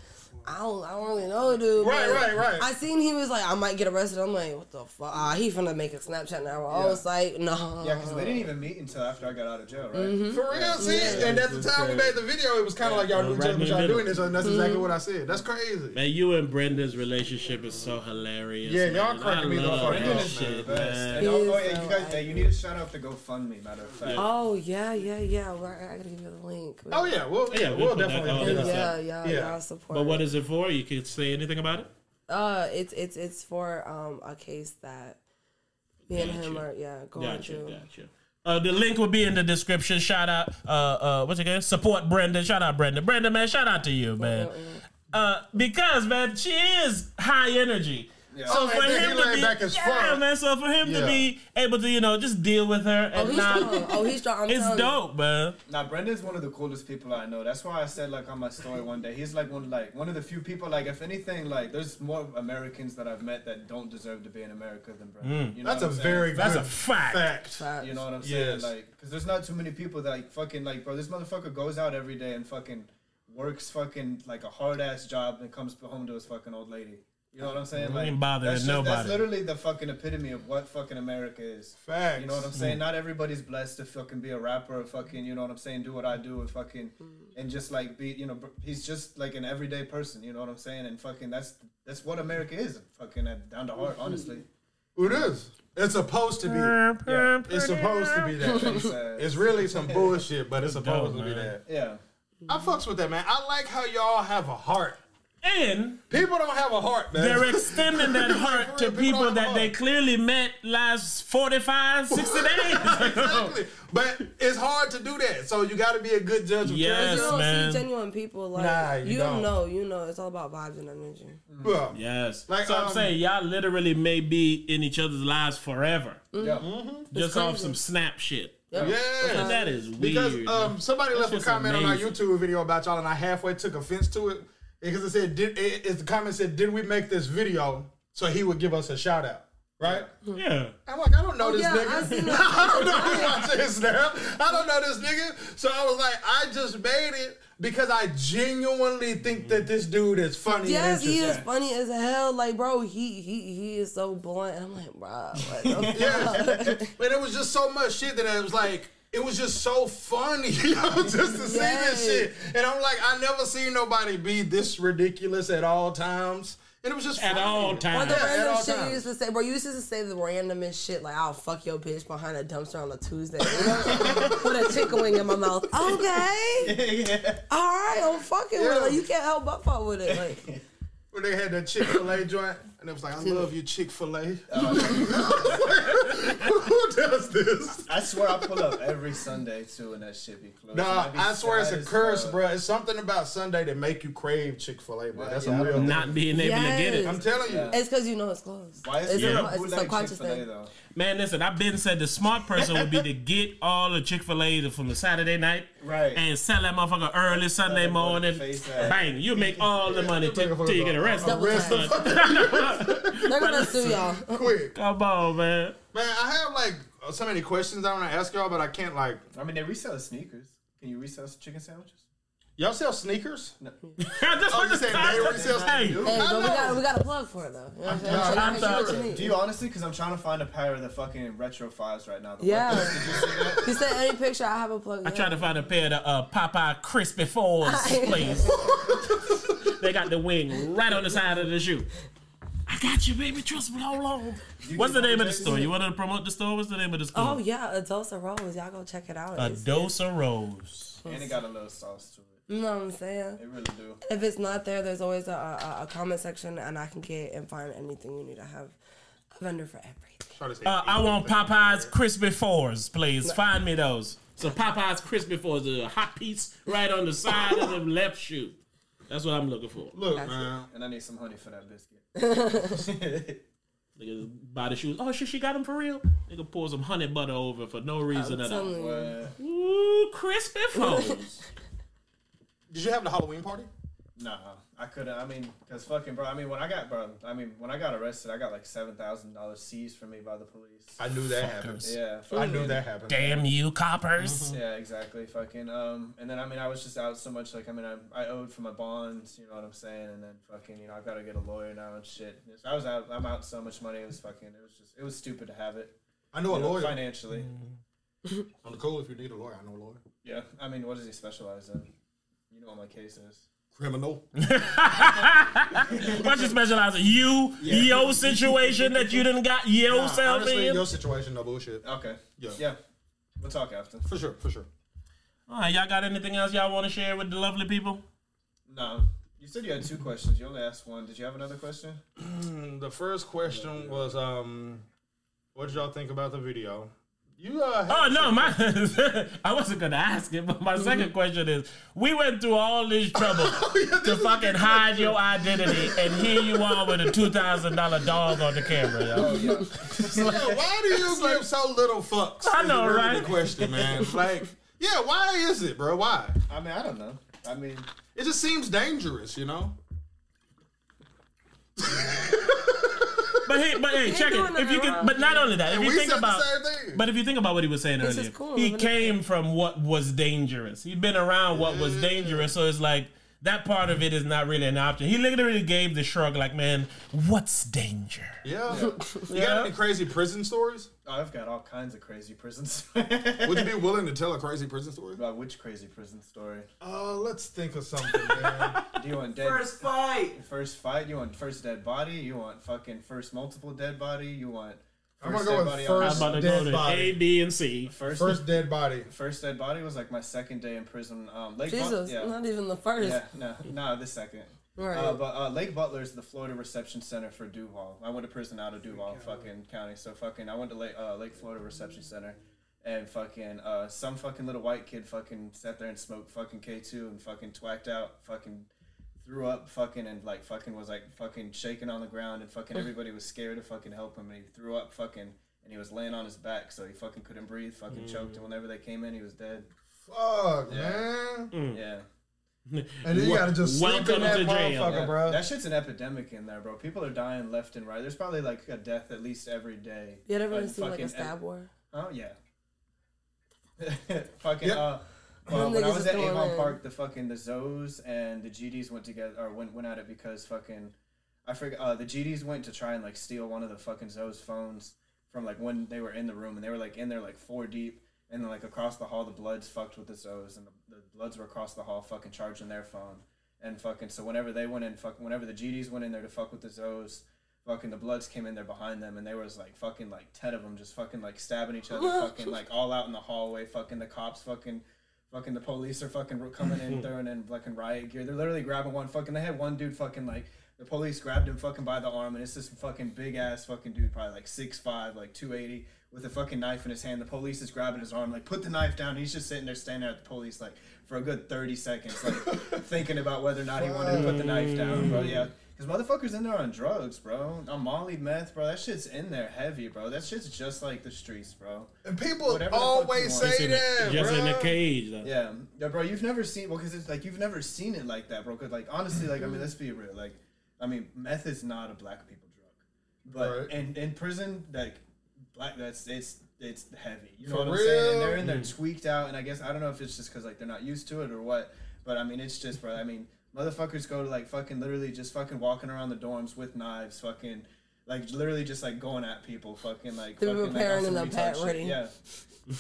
I don't, I don't really know, dude.
Right, right, right.
I seen he was like, I might get arrested. I'm like, what the fuck? Ah, he finna make a Snapchat now. I was like, no.
Yeah, because they didn't even meet until after I got out of jail, right?
Mm-hmm.
For real, see? And at the time we made the video, it was kind of like y'all knew each
Right
other, but
in the
y'all
middle.
doing this, and that's exactly what I said. That's crazy.
Man, you and Brenda's relationship is so hilarious.
Yeah, y'all
man.
cracking me the
love
fuck
that
up,
shit,
the best.
man.
And oh,
He
oh, yeah, you
so
guys, yeah, you need to shout out the GoFundMe, matter of fact.
Oh, yeah, yeah, yeah. Well, I, I gotta give you the link.
Oh, yeah, we'll,
Yeah,
yeah,
we'll
we'll
put that
definitely
all
do
in
that.
the
Yeah, yeah,
Yeah.
yeah. Support.
But what is it for? You could say anything about it?
Uh, it's it's it's for um a case that Me and him are yeah going
Gotcha,
through.
gotcha. Uh, the link will be in the description. Shout out, uh, uh, what's it again? Support Brenda. Shout out Brenda. Brenda, man, shout out to you, man. Uh, because man, she is high energy. So
Oh,
for him to be,
back as
yeah,
fuck.
man. So for him to be able to, you know, just deal with her
Oh,
and
he's
not,
strong. Oh, he's strong. I'm
it's
telling you.
dope, man.
Now Brendan's one of the coolest people I know. That's why I said like on my story one day, he's like one like one of the few people like if anything like there's more Americans that I've met that don't deserve to be in America than Brendan. Mm. You know
That's a
saying?
very
That's
good
a fact.
fact.
Facts.
You know what I'm
Yes.
saying? Like, because there's not too many people that like fucking like, bro. This motherfucker goes out every day and fucking works fucking like a hard ass job and comes home to his fucking old lady. You know what I'm saying?
We
Like,
ain't bothering
that's, just, that's literally the fucking epitome of what fucking America is.
Facts.
You know what I'm saying? Mm. Not everybody's blessed to fucking be a rapper or fucking, you know what I'm saying, do what I do and fucking mm. and just like be, you know, he's just like an everyday person, you know what I'm saying? And fucking that's that's what America is, fucking at, down to heart, mm-hmm. honestly.
It is. It's supposed to be. Yeah, it's supposed to be that.
It's,
It's really some bullshit, but it's supposed
dope,
to be
man.
that.
yeah.
I fucks with that, man. I like how y'all have a heart.
And
People don't have a heart, man.
they're extending that heart to
people
people that they clearly met last 45, 60 days.
exactly. But it's hard to do that. So you got to be a good judge of
Yes.
You don't
man.
see genuine people like
Nah, you
you, don't
don't.
know. You know, it's all about vibes and energy.
character. Well,
yes.
Like,
so I'm
um,
saying y'all literally may be in each other's lives forever.
Yeah.
Just off some snap shit.
Yep.
Yeah.
And that is weird.
Because um, somebody
That's
left a
just
comment on our. YouTube video about y'all, and I halfway took offense to it because it said, "Did it, it, the comment said, did we make this video so he would give us a shout out?" Right?
yeah.
I'm like, I don't know
Oh,
this
yeah,
nigga.
I
I, don't know who watching his snap. I don't know this nigga. So I was like, I just made it because I genuinely think that this dude is funny.
Yes,
and
he is funny as hell. Like, bro, he he he is so blunt. I'm like, bro, what the
Yeah.
fuck?
And it was just so much shit that it was like, it was just so funny, you know, just to see
Yes.
this shit. And I'm like, I never seen nobody be this ridiculous at all times. And it was just
At
funny.
all
Or
times.
the
Yeah, at all
random shit
times.
you used to say, bro. You used to say the randomest shit like, "I'll fuck your bitch behind a dumpster on a Tuesday," you know? with a chicken wing in my mouth. Okay, all right, I'm fucking with
Yeah.
it. Like, you can't help but fuck with it. Like,
When they had that Chick fil A joint, and it was like, I love you, Chick fil A. Who does this?
I swear I pull up every Sunday too, and that shit be closed.
Nah,
be
I swear it's a curse,
fuck.
bro. It's something about Sunday that make you crave Chick fil A, bro.
Well,
That's
yeah,
a real thing.
Not being able to get it.
I'm telling you.
Yeah.
it's because you know it's closed.
Why is
it's,
it
Yeah.
a,
a
it's a
bootleg
subconscious thing.
though?
Man, listen, I've been said the smart person would be to get all the Chick fil A from the Saturday night
Right.
and sell that motherfucker early Sunday morning. Bang, you make all the money till till you get arrested.
Double
Arrest.
They're gonna sue y'all.
Quick.
Come on, man.
Man, I have like so many questions I want to ask y'all, but I can't like.
I mean, they resell sneakers. Can you resell chicken sandwiches?
Y'all sell sneakers?
That's
Oh,
what
you
the
saying they already sell
Hey,
Hey, but we got we got a plug for it though. You know I'm?
I'm
So y'all
I'm
can get
sorry.
you.
Do you honestly? Because I'm trying to find a pair of the fucking retro fives right now. The
Yeah.
Did you see that?
You send any picture, I have a plug.
I tried to find a pair of the uh, Popeye Crispy Fours, please. they got the wing right on the side of the shoe. I got you, baby. Trust me. Hold on. What's the name of the store? You want to promote the store? What's the name of the store?
Oh yeah, a dose of rose. Y'all go check it out.
A
It's-
dose of rose.
And it got a little sauce to it.
You know what I'm saying?
It really do.
If it's not there, there's always a, a, a comment section, and I can get and find anything you need. I have a vendor for everything.
Try to say
Uh, I want Popeye's Crispy Fours, please. Find me those. So Popeye's Crispy Fours, a hot piece right on the side of the left shoe. That's what I'm looking for.
Look, man.
And I need some honey for that biscuit.
Nigga buy the shoes. Oh shit, she got them for real. Nigga pour some honey butter over for no reason at all.
Telling you.
But
Ooh, crispy foes.
Did you have the Halloween party?
Nah, I couldn't. I mean, cause fucking bro. I mean, when I got bro, I mean, when I got arrested, I got like seven thousand dollars seized from me by the police.
I knew that happened.
Yeah,
I knew that happened.
Damn you, coppers.
Yeah, exactly. Fucking um, and then I mean, I was just out so much. Like, I mean, I, I owed for my bonds. You know what I'm saying? And then fucking, you know, I've got to get a lawyer now and shit. So I was out. I'm out so much money. It was fucking. It was just. It was stupid to have it.
I know a
know,
lawyer.
financially.
On the cool, if you need a lawyer, I know a lawyer.
Yeah. I mean, what does he specialize in? You know what my case is.
Criminal.
What you specialize in? You, yo situation that you didn't got yourself
Honestly,
in?
your situation, no bullshit.
Okay.
Yeah.
Yeah. We'll talk after.
For sure, for sure.
All right, y'all got anything else y'all want to share with the lovely people?
No. You said you had two questions. You only asked one. Did you have another question?
The first question was, um, What did y'all think about the video? You uh,
Oh no, my I wasn't gonna ask it, but my second question is: We went through all this trouble to fucking hide your identity, and here you are with a two thousand dollar dog on the camera. Yo.
Yeah, why do you give so little fucks?
I
is
know,
really
right?
The question, man. Like, yeah, why is it, bro? Why?
I mean, I don't know. I mean,
It just seems dangerous, you know.
But hey, but hey, check it. If you can, but not only that, if you think about,
the same thing.
but if you think about what he was saying earlier, he came from what was dangerous. He'd been around what was dangerous, so it's like that part of it is not really an option. He literally gave the shrug, like, "Man, what's danger?"
Yeah. You got any crazy prison stories?
oh, I've got all kinds of crazy prisons.
Would you be willing to tell a crazy prison story?
About which crazy prison story?
Uh, let's think of something, man.
Do you want dead
First fight.
first fight? You want first dead body? You want fucking first multiple dead body? You want
I'm gonna go with
body on-
I'm
First
about to
dead
go to
body.
A, B, and C.
First,
First dead body.
first dead body was like my second day in prison. Um, Lake
Jesus,
But- yeah,
not even the first.
yeah, no, no, the second.
Right.
Uh, but uh, Lake Butler is the Florida Reception Center for Duval. I went to prison out of Duval, fucking county. So fucking, I went to Lake, uh, Lake Florida Reception Center, and fucking, uh, some fucking little white kid fucking sat there and smoked fucking K two and fucking twacked out, fucking threw up, fucking, and like fucking was like fucking shaking on the ground, and fucking everybody was scared to fucking help him, and he threw up, fucking, and he was laying on his back, so he fucking couldn't breathe, fucking choked, and whenever they came in, he was dead.
Fuck,
Yeah.
man.
Yeah.
And then you gotta just sleep in that
to
motherfucker,
Yeah,
bro.
That shit's an epidemic in there, bro. People are dying left and right. There's probably like a death at least every day.
You ever
But
seen like a
fucking-
stab war?
Oh yeah. fucking
Yep.
uh, well, when I was at Avon
in.
Park, the fucking the Zoes and the GDs went together or went went at it because fucking I forget uh, the GDs went to try and like steal one of the fucking Zoes phones from like when they were in the room and they were like in there like four deep and then like across the hall the Bloods fucked with the Zoes and the, the Bloods were across the hall fucking charging their phone and fucking so whenever they went in fuck whenever the GDs went in there to fuck with the Zoes fucking the Bloods came in there behind them and there was like fucking like ten of them just fucking like stabbing each other fucking like all out in the hallway fucking the cops fucking fucking the police are fucking coming in throwing in fucking riot gear. They're literally grabbing one fucking they had one dude fucking like the police grabbed him fucking by the arm and it's this fucking big ass fucking dude probably like 6'5 like 280 with a fucking knife in his hand. The police is grabbing his arm like put the knife down. He's just sitting there standing at the police like for a good 30 seconds like thinking about whether or not he wanted to put the knife down. Mm. Bro yeah because motherfuckers in there on drugs, bro. On Molly meth, bro. That shit's in there heavy, bro. That shit's just like the streets, bro.
And people
Whatever
always say
Just in,
that,
a, just in a cage. though.
Yeah, yeah, bro. You've never seen well, because it's like you've never seen it like that, bro. Because like honestly, like I mean, mm-hmm. let's be real. Like, I mean, meth is not a black people drug, but
Right.
in in prison, like black, that's it's it's heavy. You know
For
what I'm saying? And they're in there mm. tweaked out, and I guess I don't know if it's just because like they're not used to it or what, but I mean, it's just, bro. I mean, motherfuckers go to like fucking literally just fucking walking around the dorms with knives, fucking. Like literally just like going at people, fucking like
They were
fucking like,
preparing
on some
in the
retard
ready.
Yeah,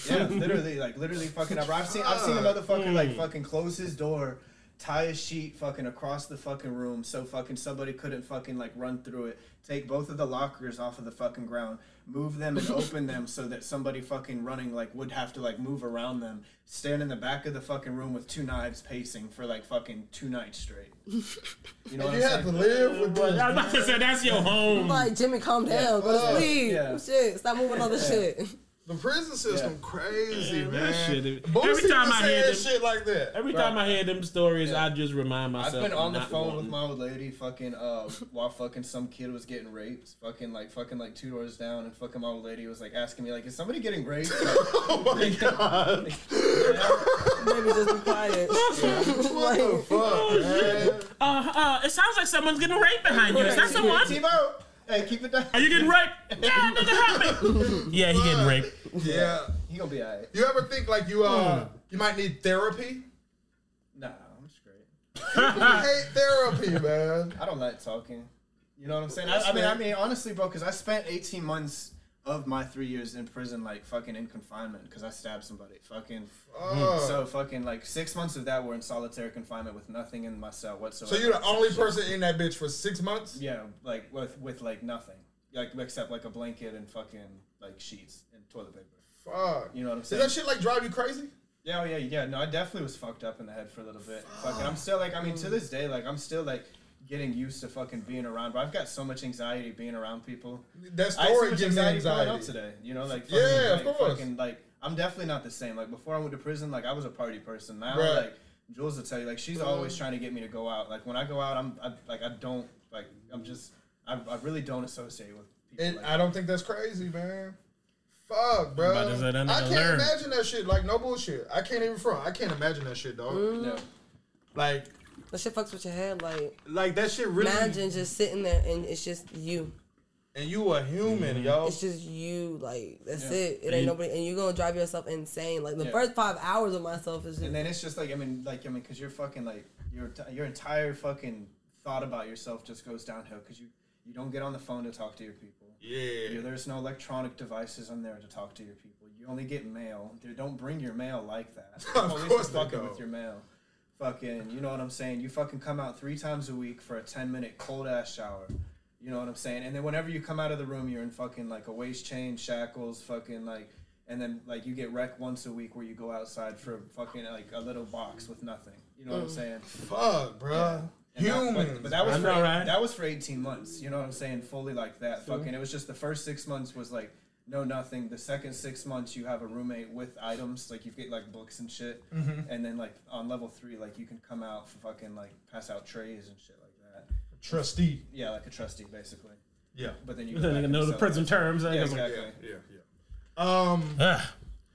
yeah, literally, like literally, fucking. I've seen, I've seen a hmm. motherfucker like fucking close his door, tie a sheet fucking across the fucking room so fucking somebody couldn't fucking like run through it. Take both of the lockers off of the fucking ground, move them and open them so that somebody fucking running like would have to like move around them. Stand in the back of the fucking room with two knives pacing for like fucking two nights straight. You know what
You
I'm
have to live with
I
this.
was about to say that's your home.
Like Jimmy, calm down. Go to
fuck.
sleep.
Yeah.
Shit, stop moving all the shit.
The prison system
Yeah.
crazy,
Man,
man.
that shit-
Boosie
every time I hear
saying
them-
shit like that.
Every
Bro.
time I hear them stories,
Yeah.
I just remind myself.
I've been on the phone
wanting-
with my old lady, fucking, uh, while fucking some kid was getting raped, fucking like, fucking like two doors down, and fucking my old lady was like asking me like, is somebody getting raped?
Oh my god.
Maybe just be quiet.
What the fuck, man?
Uh, uh, it sounds like someone's getting raped behind you. Is that someone?
Timo, hey, keep it down.
Are you getting raped? Yeah, nigga, help me. Yeah, he getting raped.
Yeah.
He gonna be alright.
You ever think like you uh you might need therapy?
Nah, I'm straight.
I hate therapy, man.
I don't like talking. You know what I'm saying? I, I mean, I mean, honestly, bro, because I spent 18 months of my three years in prison, like fucking in confinement, because I stabbed somebody. Fucking.
Uh,
So fucking like six months of that were in solitary confinement with nothing in my cell whatsoever.
so you're the only person in that bitch for six months?
Yeah, like with with like nothing, like except like a blanket and fucking like sheets and toilet paper.
Fuck.
You know what I'm
Does
saying?
that shit like drive you crazy?
Yeah, oh yeah, yeah. No, I definitely was fucked up in the head for a little bit. Fucking, I'm still like, I mean, to this day, like, I'm still like, getting used to fucking being around. But I've got so much anxiety being around people.
That
I had so
story
much
gives me
anxiety pulling up
anxiety.
today. You know, like
Yeah,
fucking,
of course.
Fucking, like I'm definitely not the same. Like before I went to prison, like I was a party person. Now,
Right.
like Jules will tell you, like she's always mm. trying to get me to go out. Like when I go out, I'm I, like I don't like I'm just I, I really don't associate with people.
And
like
I don't think that's crazy, man. Fuck, bro.
about to say that
I can't
learn.
imagine that shit. Like no bullshit. I can't even front. I can't imagine that shit, dog. Mm.
Yeah.
Like,
That shit fucks with your head. Like,
like that shit really.
imagine just sitting there and it's just you.
And you a human, mm-hmm. yo.
It's just you. Like, that's
Yeah.
it. It
And-
ain't nobody. And you're going to drive yourself insane. Like, the
Yeah.
first five hours of myself is just.
And then it's just like I mean, like I mean, because you're fucking like your your entire fucking thought about yourself just goes downhill because you you don't get on the phone to talk to your people.
Yeah.
You- There's no electronic devices on there to talk to your people. You only get mail. They don't bring your mail like that.
Of course
are
they
fucking
don't.
with your mail. Fucking, you know what I'm saying? You fucking come out three times a week for a 10 minute cold ass shower. You know what I'm saying? And then whenever you come out of the room, you're in fucking like a waist chain, shackles, fucking like, and then like you get wrecked once a week where you go outside for fucking like a little box with nothing. You know what I'm mm. saying?
Fuck, bro.
And that-
Human.
but, but that was for
right?
that was for eighteen months. You know what I'm saying? Fully like that. Fucking. It was just the first six months was like no nothing. The second six months you have a roommate with items like you get like books and shit.
Mm-hmm.
And then like on level three like you can come out for fucking like pass out trays and shit like that.
Trustee.
Yeah, like a trustee basically.
Yeah.
But then you
Then
go
they
back
can
and
know the prison
it.
terms.
Yeah,
Yeah,
exactly.
Yeah, yeah. Um.
Ugh.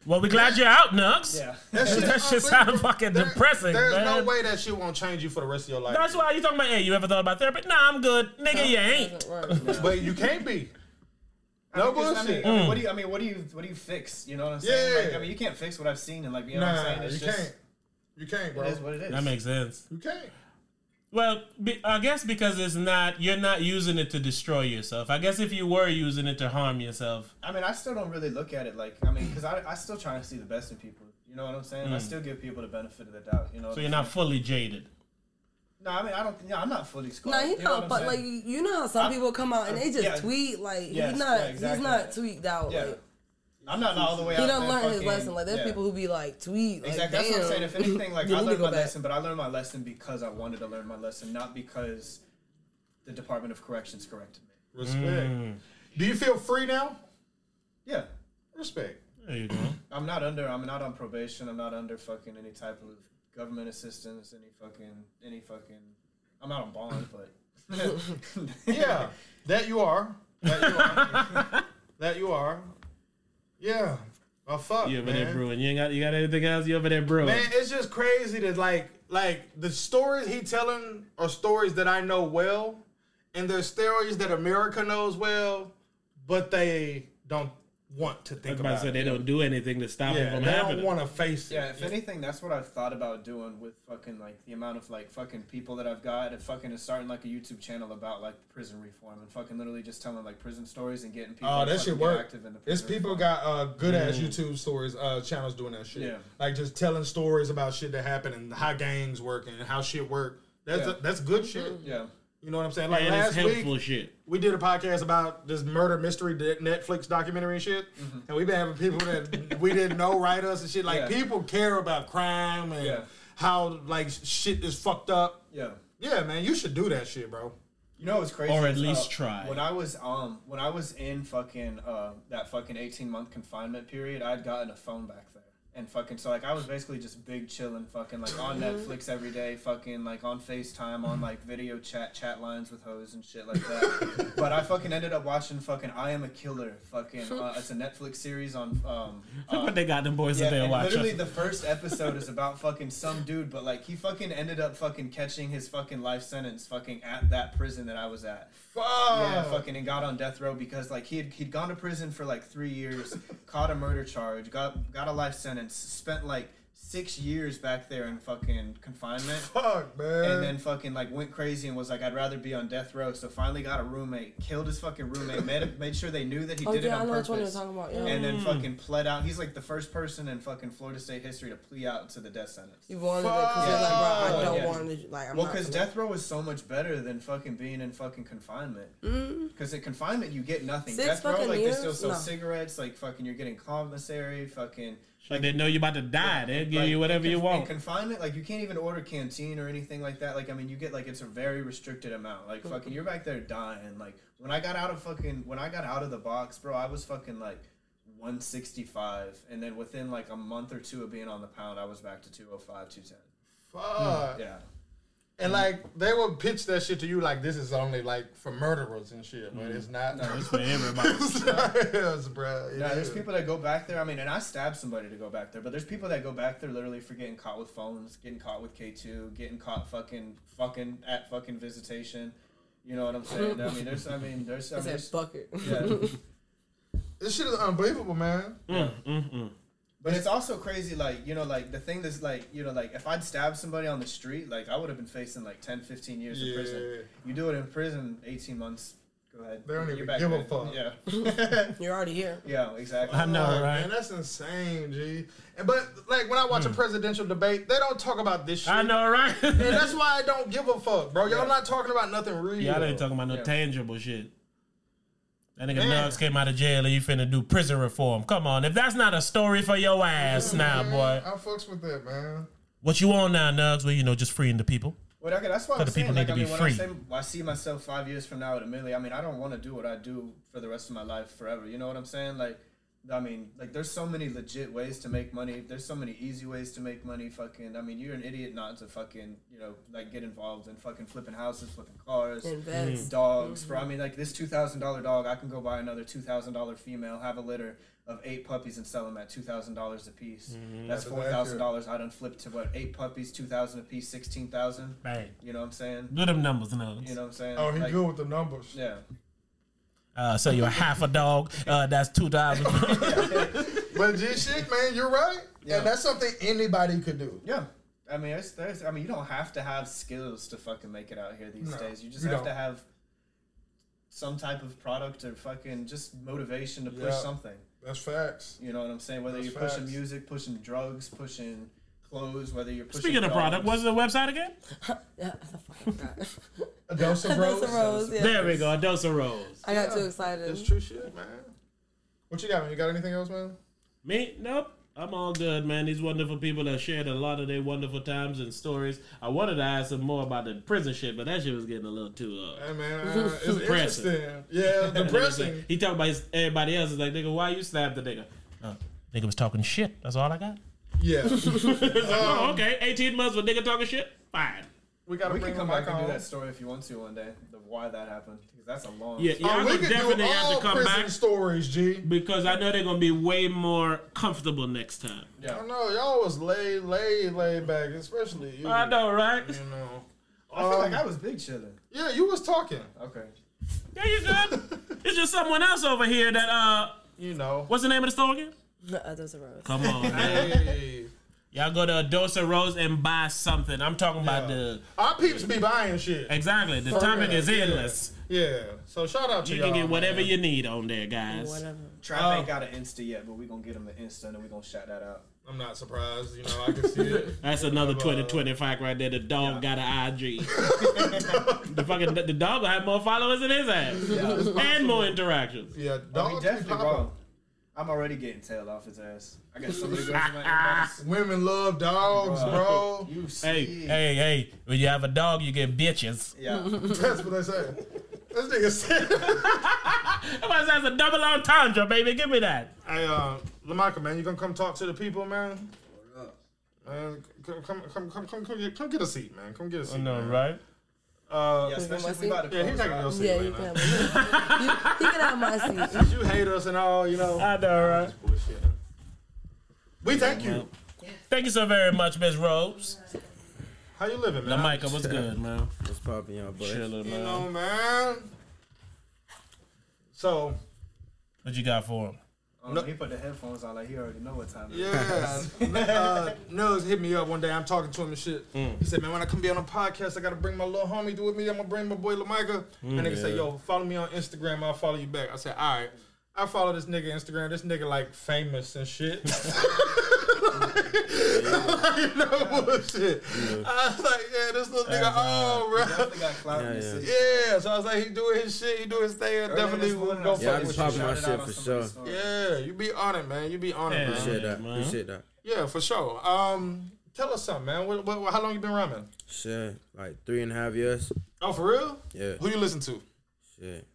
Well, we glad you're out, Nugs.
Yeah.
That shit,
That shit sound fucking
there-
depressing,
There's
man.
no way that shit won't change you for the rest of your life.
That's why you talking about, hey, you ever thought about therapy? Nah, I'm good. Nigga, you ain't.
Right.
But you can't be.
I
No
mean, 'cause, I
bullshit.
mean, I mean, what do you? I mean, what do you? What do you fix? You know what I'm saying?
Yeah.
Like, I mean, you can't fix what I've seen, and like, you know what I'm saying? It's
you
just,
can't. You can't, bro.
It is what it is.
That makes sense.
You can't.
Well, be, I guess because it's not, you're not using it to destroy yourself. I guess if you were using it to harm yourself,
I mean, I still don't really look at it like I mean, because I I still try to see the best in people. You know what I'm saying? I still give people the benefit of the doubt. You know.
Mm. so you're
I'm
not
saying?
fully jaded.
No, I mean, I don't. Yeah, I'm not fully scarred.
No, he
you know
not. But
I'm
like you know how some
I-
people come out and they just
yeah.
tweet like
Yes,
he's not
yeah, exactly.
he's not tweaked out.
Yeah.
Like,
I'm not all the way.
he
out
don't learn his lesson. Like there's
yeah.
people who be like tweet. Like,
Exactly. That's what I'm saying. If
damn.
anything, like I learned my
back.
lesson, but I learned my lesson because I wanted to learn my lesson, not because the Department of Corrections corrected me.
Respect.
Mm.
Do you feel free now?
Yeah.
Respect.
There you go.
I'm not under. I'm not on probation. I'm not under fucking any type of government assistance. Any fucking. Any fucking. I'm not on bond, but.
Yeah. that you are. That you are. that you are. Yeah. Oh fuck,
You over
man.
there brewing. You ain't got, you got anything else? You over there brewing.
Man, it's just crazy that like like the stories he telling are stories that I know well, and they're stories that America knows well, but they don't want to think
about to
about. it.
they don't do anything to stop
yeah,
it from
they
happening.
don't want to face it.
Yeah, if anything, that's what I've thought about doing with fucking like the amount of like fucking people that I've got. And fucking is starting like a YouTube channel about like prison reform and fucking literally just telling like prison stories and getting people.
Oh,
to
that
fucking
shit
get
work.
active in the
It's people
reform.
got uh, good ass YouTube stories, uh, channels doing that shit.
Yeah.
Like just telling stories about shit that happened and how gangs work and how shit work. That's
Yeah.
that's good shit.
Yeah.
You know what I'm saying? Like
and it's
last
helpful
week,
shit.
we did a podcast about this murder mystery Netflix documentary and shit, and we've been having people that we didn't know write us and shit. Like
Yeah.
people care about crime and
Yeah.
how like shit is fucked up.
Yeah.
Yeah, man, you should do that shit, bro.
You know what's crazy?
Or at least
uh,
try.
When I was um when I was in fucking uh that fucking eighteen month confinement period, I'd gotten a phone back there. And fucking so like I was basically just big chilling, fucking like on Netflix every day, fucking like on FaceTime, on like video chat, chat lines with hoes and shit like that. but I fucking ended up watching fucking I Am a Killer, fucking uh, it's a Netflix series on um
Look
uh,
what they got them boys
yeah,
in there
and
watching.
literally the first episode is about fucking some dude, but like he fucking ended up fucking catching his fucking life sentence fucking at that prison that I was at.
Fuck.
Yeah, fucking and got on death row because like he had he'd gone to prison for like three years, caught a murder charge, got got a life sentence, spent like six years back there in fucking confinement.
Fuck, man.
And then fucking like went crazy and was like, I'd rather be on death row. So finally got a roommate, killed his fucking roommate, made made sure they knew that he
Oh
did it
yeah, I
on
know which one you're
purpose
talking about. Yeah.
and then mm. fucking pled out. He's like the first person in fucking Florida State history to plea out to the death sentence.
you wanted it because you're like, bro, I
Fuck.
don't
Yeah.
want to. Like, I'm
Well, because death row is so much better than fucking being in fucking confinement. Mm. Because in confinement you get nothing.
Six
death row
fucking
like they still sell
No.
cigarettes. Like fucking you're getting commissary. Fucking
Like they know you're about to die. They'll give
Like,
you whatever
in
you want.
Confinement, like you can't even order canteen or anything like that. Like I mean, you get like it's a very restricted amount. Like mm-hmm. fucking, you're back there dying. Like when I got out of fucking, when I got out of the box, bro, I was fucking like 165, and then within like a month or two of being on the pound, I was back to 205, 210.
Fuck.
Yeah.
And like they would pitch that shit to you like this is only like for murderers and shit, but it's not.
No,
It's for everybody.
it's not, yes, bro. It
Yeah, there's people that go back there. I mean, and I stabbed somebody to go back there, but there's people that go back there literally for getting caught with phones, getting caught with K2, getting caught fucking fucking at fucking visitation. You know what I'm saying? I mean, there's, I mean, there's, I
I
mean,
said
there's
bucket.
yeah.
This shit is unbelievable, man.
Mm, mm, mm.
But it's also crazy, like, you know, like, the thing that's, like, you know, like, if I'd stabbed somebody on the street, like, I would have been facing, like, 10, 15 years in prison. You do it in prison, 18 months, go ahead.
They don't
You're
even
back
give a
there.
fuck.
Yeah.
You're already here.
yeah, exactly.
I know,
Fuck,
right?
Man, that's insane, G. And but like when I watch a hmm. presidential debate, they don't talk about this shit.
I know, right?
And that's why I don't give a fuck, bro. Y'all
Yeah.
not talking about nothing real.
Y'all ain't talking about no
Yeah.
tangible shit. That nigga
Man.
Nugs came out of jail and you finna do prison reform. Come on, if that's not a story for your ass now,
Man,
boy.
I fucks with that, man.
What you on now, Nugs? Well, you know, just freeing the people.
Well, okay, that's why I'm
the
saying,
people
like,
need
I
to
mean,
be free.
I say I see myself five years from now at a million, I mean, I don't want to do what I do for the rest of my life forever. You know what I'm saying? Like, I mean, like, there's so many legit ways to make money. There's so many easy ways to make money. Fucking, I mean, you're an idiot not to fucking, you know, like get involved in fucking flipping houses, flipping cars,
Invest.
dogs. Bro, I mm-hmm. mean, like this two thousand dollar dog, I can go buy another two thousand dollar female, have a litter of eight puppies, and sell them at two thousand dollars a piece. Mm-hmm. That's
That's
four thousand dollars. I done flipped to what eight puppies, two thousand a piece, sixteen thousand.
Right.
You know what I'm saying?
Do them numbers, Nugs.
You know what I'm saying?
Oh, he
Like,
good with the numbers.
Yeah.
Uh, so you're half a dog. Uh, that's two thousand.
But G shit, man, you're right.
Yeah.
And that's something anybody could do.
Yeah. I mean, it's, there's, I mean, you don't have to have skills to fucking make it out here these
No,
days. You just
you
have
don't.
to have some type of product or fucking just motivation to push
Yeah.
something.
That's facts.
You know what I'm saying? Whether
That's
you're pushing music, pushing drugs, pushing clothes, whether you're pushing.
Speaking of product,
dogs.
what's the website again?
Yeah, I fucking forgot.
A dose of
That's
rose.
a rose. Yeah.
There we go. A dose of rose.
I got
Yeah.
too excited.
It's true shit, man. What you got, man? You got anything else, man?
Me? Nope. I'm all good, man. These wonderful people that shared a lot of their wonderful times and stories. I wanted to ask them more about the prison shit, but that shit was getting a little too uh,
Hey, man, uh, it's
Depressing.
interesting. Yeah, depressing.
he talked about his, everybody else. Is like, nigga, why you slapped the nigga? Uh, nigga was talking shit. That's all I got.
Yeah.
It's oh, okay. 18 months with nigga talking shit? Fine.
We gotta
We
bring
can come
him
back and do that story if you want to one day. The why that happened because that's a long.
Yeah, yeah
Oh,
I
we
would
could do
definitely have to come
prison
back
stories, G.
because I know they're going to be way more comfortable next time.
Yeah, I
Yeah.
know y'all was laid, laid, laid back, especially you.
I know, right?
You know.
I feel like
Um,
I was big chilling.
Yeah, you was talking.
Okay.
Yeah, you good. it's just someone else over here that, uh,
You know.
what's the name of the store again?
Uh, those are rose.
Come on.
Hey.
Y'all go to a Dose of Rose and buy something. I'm talking about
Yeah.
the
Our peeps be buying shit.
exactly. The
For
topic
real,
is endless.
Yeah. So shout out to
You
y'all.
can get whatever
man.
you need on there, guys.
Whatever.
Trap
Oh.
ain't got an Insta yet, but we gonna get him an Insta and then we gonna shout that out.
I'm not surprised. You know, I can see it.
That's another
Uh,
2020 fact right there. The dog got an IG. the fucking the dog will have more followers than his ass and more interactions.
Yeah, dogs
he definitely
popping.
wrong. I'm already getting tail off his ass. I got so many girls in my inbox.
Women love dogs, bro.
You see.
Hey, hey, hey! When you have a dog, you get bitches.
Yeah.
That's what they say. This nigga said.
Somebody says a double entendre, baby. Give me that.
Hey, uh, Lamika, man, you gonna come talk to the people, man? Man, come, come, come, come, come, come, get, come get a seat, man. Come get a seat. man.
right?
Uh,
Yeah,
yeah,
especially if
see?
we about to
he
close
taking your seat
Yeah,
right
you
now.
can have, you, you can have my seat.
You hate us and all, you know.
I know, right?
We thank you.
Thank you so very much, Miss Rose.
How you living, man?
Lamika, what's good, man?
What's poppin', y'all boys?
Chilling,
You know, man. So,
What you got for him?
Oh,
No.
He put the headphones on like he already know what time it is.
yeah. uh, Nugs hit me up one day. I'm talking to him and shit.
Mm.
He said, man, when I come be on a podcast, I got to bring my little homie do with me. I'm going to bring my boy Lamika. and nigga say,
Mm, yeah.
yo, follow me on Instagram. I'll follow you back. I said, all right. I follow this nigga Instagram. This nigga like famous and shit. no bullshit. I was like, yeah, this little nigga on, bro.
Definitely got
Yeah, yeah.
Yeah, so I was like, he doing his shit, he doing his thing. I definitely
this morning,
go
I
Yeah,
fuck with
popping
you.
my shit for sure.
Yeah, you be on it, man. You be on it,
Yeah.
man.
Appreciate that.
man.
Appreciate that.
Yeah, for sure. Um, tell us something, man. What, what, how long you been rhyming?
Shit, like three and a half years.
Oh, for real?
Yeah,
Who you listen to?
shit.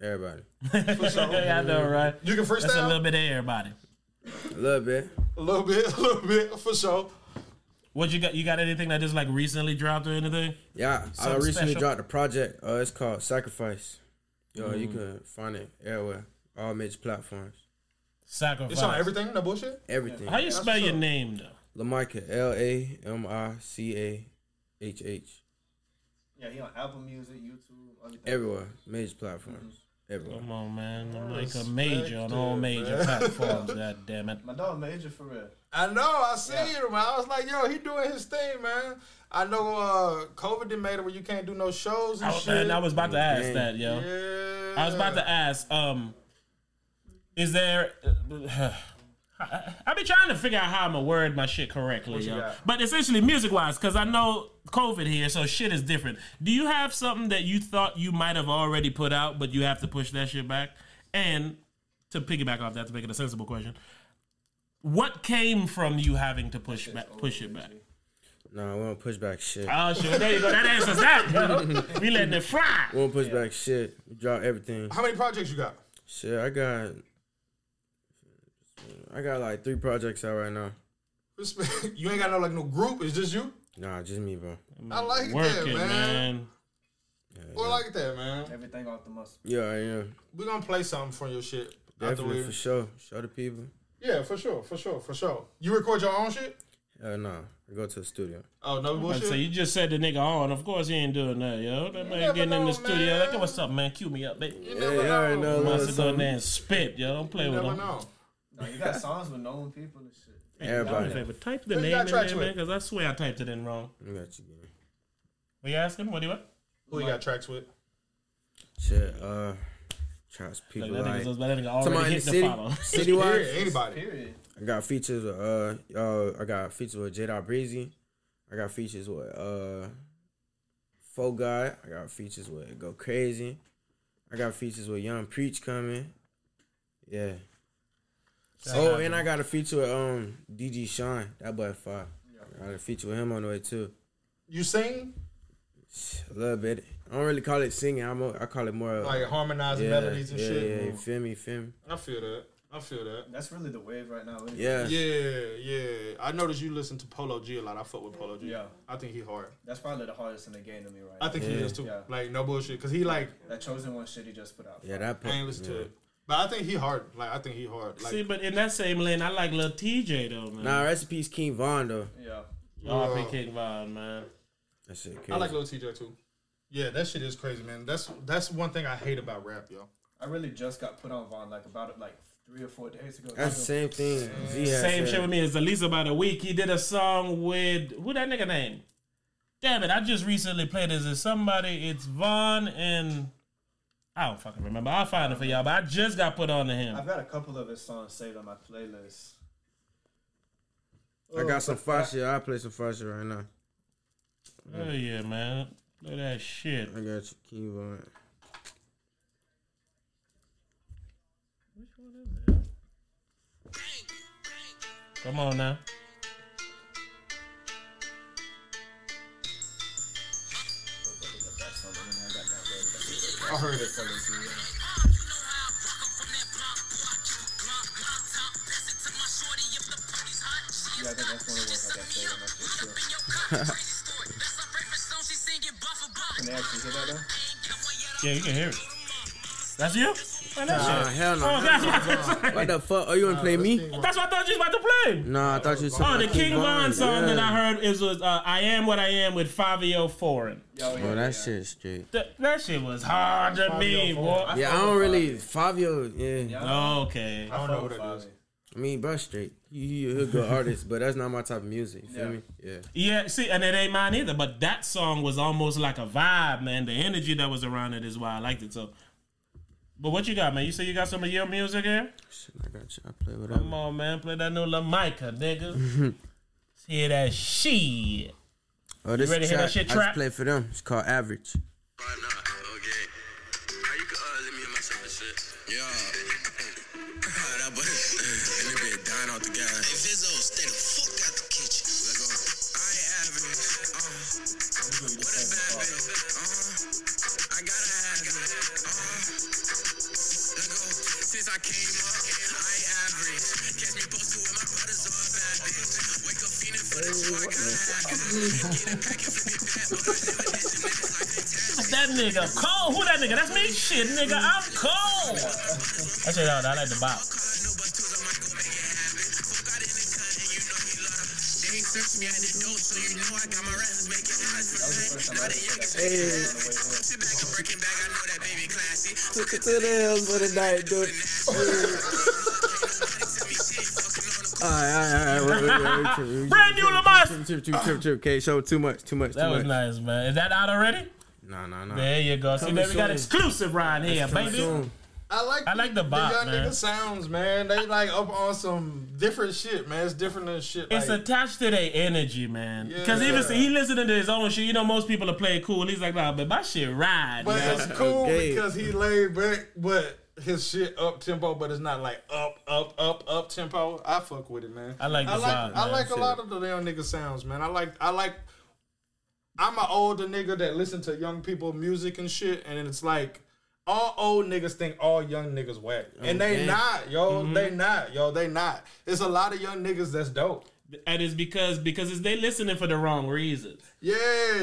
Everybody.
yeah, I know, right?
You can
That's a little bit of everybody.
A little bit.
a little bit, a little bit for sure.
What you got? You got anything that just like recently dropped or anything?
Yeah, I recently
special?
dropped a project. Uh, it's called Sacrifice. Yo, you can find it everywhere, all major platforms,
Sacrifice.
It's on everything. No bullshit.
everything.
How you spell your name though?
Lamarca, L A M I C A H H.
Yeah, he on Apple Music, YouTube, everything.
Everywhere, major platforms, everywhere.
Come on, man. I'm like a major on all major platforms. God damn it.
My dog Major for real.
I know. I see him. man. I was like, yo, he doing his thing, man. I know. Uh, COVID did made it where you can't do no shows and
Oh,
shit.
man, I was about to ask
Dang.
that, yo.
Yeah.
I was about to ask, um, is there? I, I be trying to figure out how I'm gonna word my shit correctly, yo. But essentially, music wise, because I know COVID here, so shit is different. Do you have something that you thought you might have already put out, but you have to push that shit back? And to piggyback off that, to make it a sensible question, what came from you having to push back, push it back?
Nah, we don't push back shit.
Oh shit, there you go. That answers that. yo. we letting it fly.
We won't push back shit. We drop everything.
How many projects you got?
Shit, I got. I got like three projects out right now.
You ain't got no like no group. It's just you.
Nah, just me, bro.
I like
Work
that,
it,
man.
man.
I like that, man.
Everything off the muscle.
Yeah, I am.
We gonna play something from your shit. after
Definitely for sure. Show the people.
Yeah, for sure, for sure, for sure. You record your own shit?
Hell nah. I go to the studio.
Oh no bullshit.
so you just said the nigga on. Of course he ain't doing that, yo. That man
never
getting in the
know,
studio.
man.
Like, what's up, man? Cue me up, baby.
you
Yeah,
never
you already know.
know.
a little
Must have go in and spit, yo. Don't play
You
with
never
him.
know.
No, you got songs with known people and shit.
Everybody.
Do me a favor, type the
Who you
name
got
in
tracks
there, man,
with?
because I swear I typed it in wrong.
I got you, man.
What you asking? What do you want?
Who you got tracks with?
Shit, uh, trust
Like,
people
that
like.
nigga, that nigga
Somebody
already
in
hit
the
the
city,
follow.
citywide.
Period. Anybody.
Period.
I got features with uh, uh, I got features with J. Breezy. I got features with uh, Faux Guy. I got features with Go Crazy. I got features with Young Preach coming. Yeah. Oh, and I got a feature with um DG Sean. That boy fire. I got a feature with him on the way too.
You sing
A little bit. I don't really call it singing. I'm a, I call it more
like harmonizing
yeah,
melodies and
yeah,
shit.
Yeah, you feel me? Feel me?
I feel that. I feel that.
That's really the wave right now. isn't it?
Yeah.
Yeah, yeah. I noticed you listen to Polo G a lot. I fuck with Polo G.
Yeah.
I think he hard.
That's probably the hardest in the game to me right
I think he is too.
Yeah.
Like no bullshit, cause he like.
That chosen one shit he just put out.
Yeah, that.
I ain't listen
yeah.
to it, but I think he hard. Like I think he hard. Like
See, but in that same lane, I like Lil Tjay though, man.
Nah, recipes King Von though.
Yeah.
R.P. King Von, man.
That shit crazy.
I like Lil Tjay too. Yeah, that shit is crazy, man. That's that's one thing I hate about rap, yo.
I really just got put on Von like about it like three or four days ago.
That's the same thing. Z had
Same shit with me as at least about a week. He did a song with who that nigga name? Damn it! I just recently played. Is it somebody? It's Von and I don't fucking remember. I'll find it for y'all. But I just got put on to him.
I've got a couple of his songs saved on my playlist.
I got some fire shit. I play some fire shit right now.
Oh yeah, man. Look at that shit.
I got you, King Von.
Which one is it? Come on now.
I heard it.
Yeah, I think that's one of the ones I got saved on my shit too. Can they actually hear that though?
Yeah, you can hear it. That's you? Man, that
Nah,
shit.
hell no.
Oh, that's what I was about to say.
What the fuck? Are you gonna play me?
That's what I thought you was about to play.
Nah, I thought you was
Oh, the King Von
Von.
song
yeah.
that I heard is was uh, "I Am What I Am" with Fivio Foreign.
Yo, yeah,
Oh,
yeah.
that shit straight.
Th- that shit was hard to me, boy.
Yeah, I don't really Fabio. Yeah,
Yeah.
Okay.
I don't know what that is.
I mean, bro, straight. He, he a good artist, but that's not my type of music. You feel
Yeah.
me? Yeah.
Yeah, see, and it ain't mine either. But that song was almost like a vibe, man. The energy that was around it is why I liked it. So, But what you got, man? You say you got some of your music here?
Shit, I got you. I play whatever.
Come on, man. Play that new La Micah, nigga. Let's hear that shit.
Oh, this
ready to hear that
track,
shit
I just play for them. It's called Average.
That
nigga cold. Who that nigga? That's me. Shit, nigga. I'm cold. I say that. I like the bop.
Took it to the hills for the night, dude. Alright, alright, alright. wait, wait, wait, wait.
Brand new Lamar.
Trip, trip, trip, trip, trip. Okay, show too much, too much, too
That was
much.
nice, man. Is that out already?
Nah, nah, nah.
There you go. See,
Coming
there we got
soon.
exclusive right here,
Coming
baby.
soon.
I like
I like the bop,
young
man.
nigga sounds, man. They like up on some different shit, man. It's different than shit.
It's
like,
attached to their energy, man. Because
Yeah.
even he listening to his own shit. You know, most people are playing cool. He's like, nah, but my shit ride.
but
man.
it's cool
Okay.
because he laid back, but his shit up tempo, but it's not like up, up, up, up tempo. I fuck with it, man.
I like the
I like,
vibe,
I like a lot of the young nigga sounds, man. I like, I like. I'm an older nigga that listen to young people music and shit, and it's like all old niggas think all young niggas whack, and they not, yo.
Mm-hmm.
They not, yo. They not. It's a lot of young niggas that's dope.
and it's because because it's, they listening for the wrong reasons.
Yeah,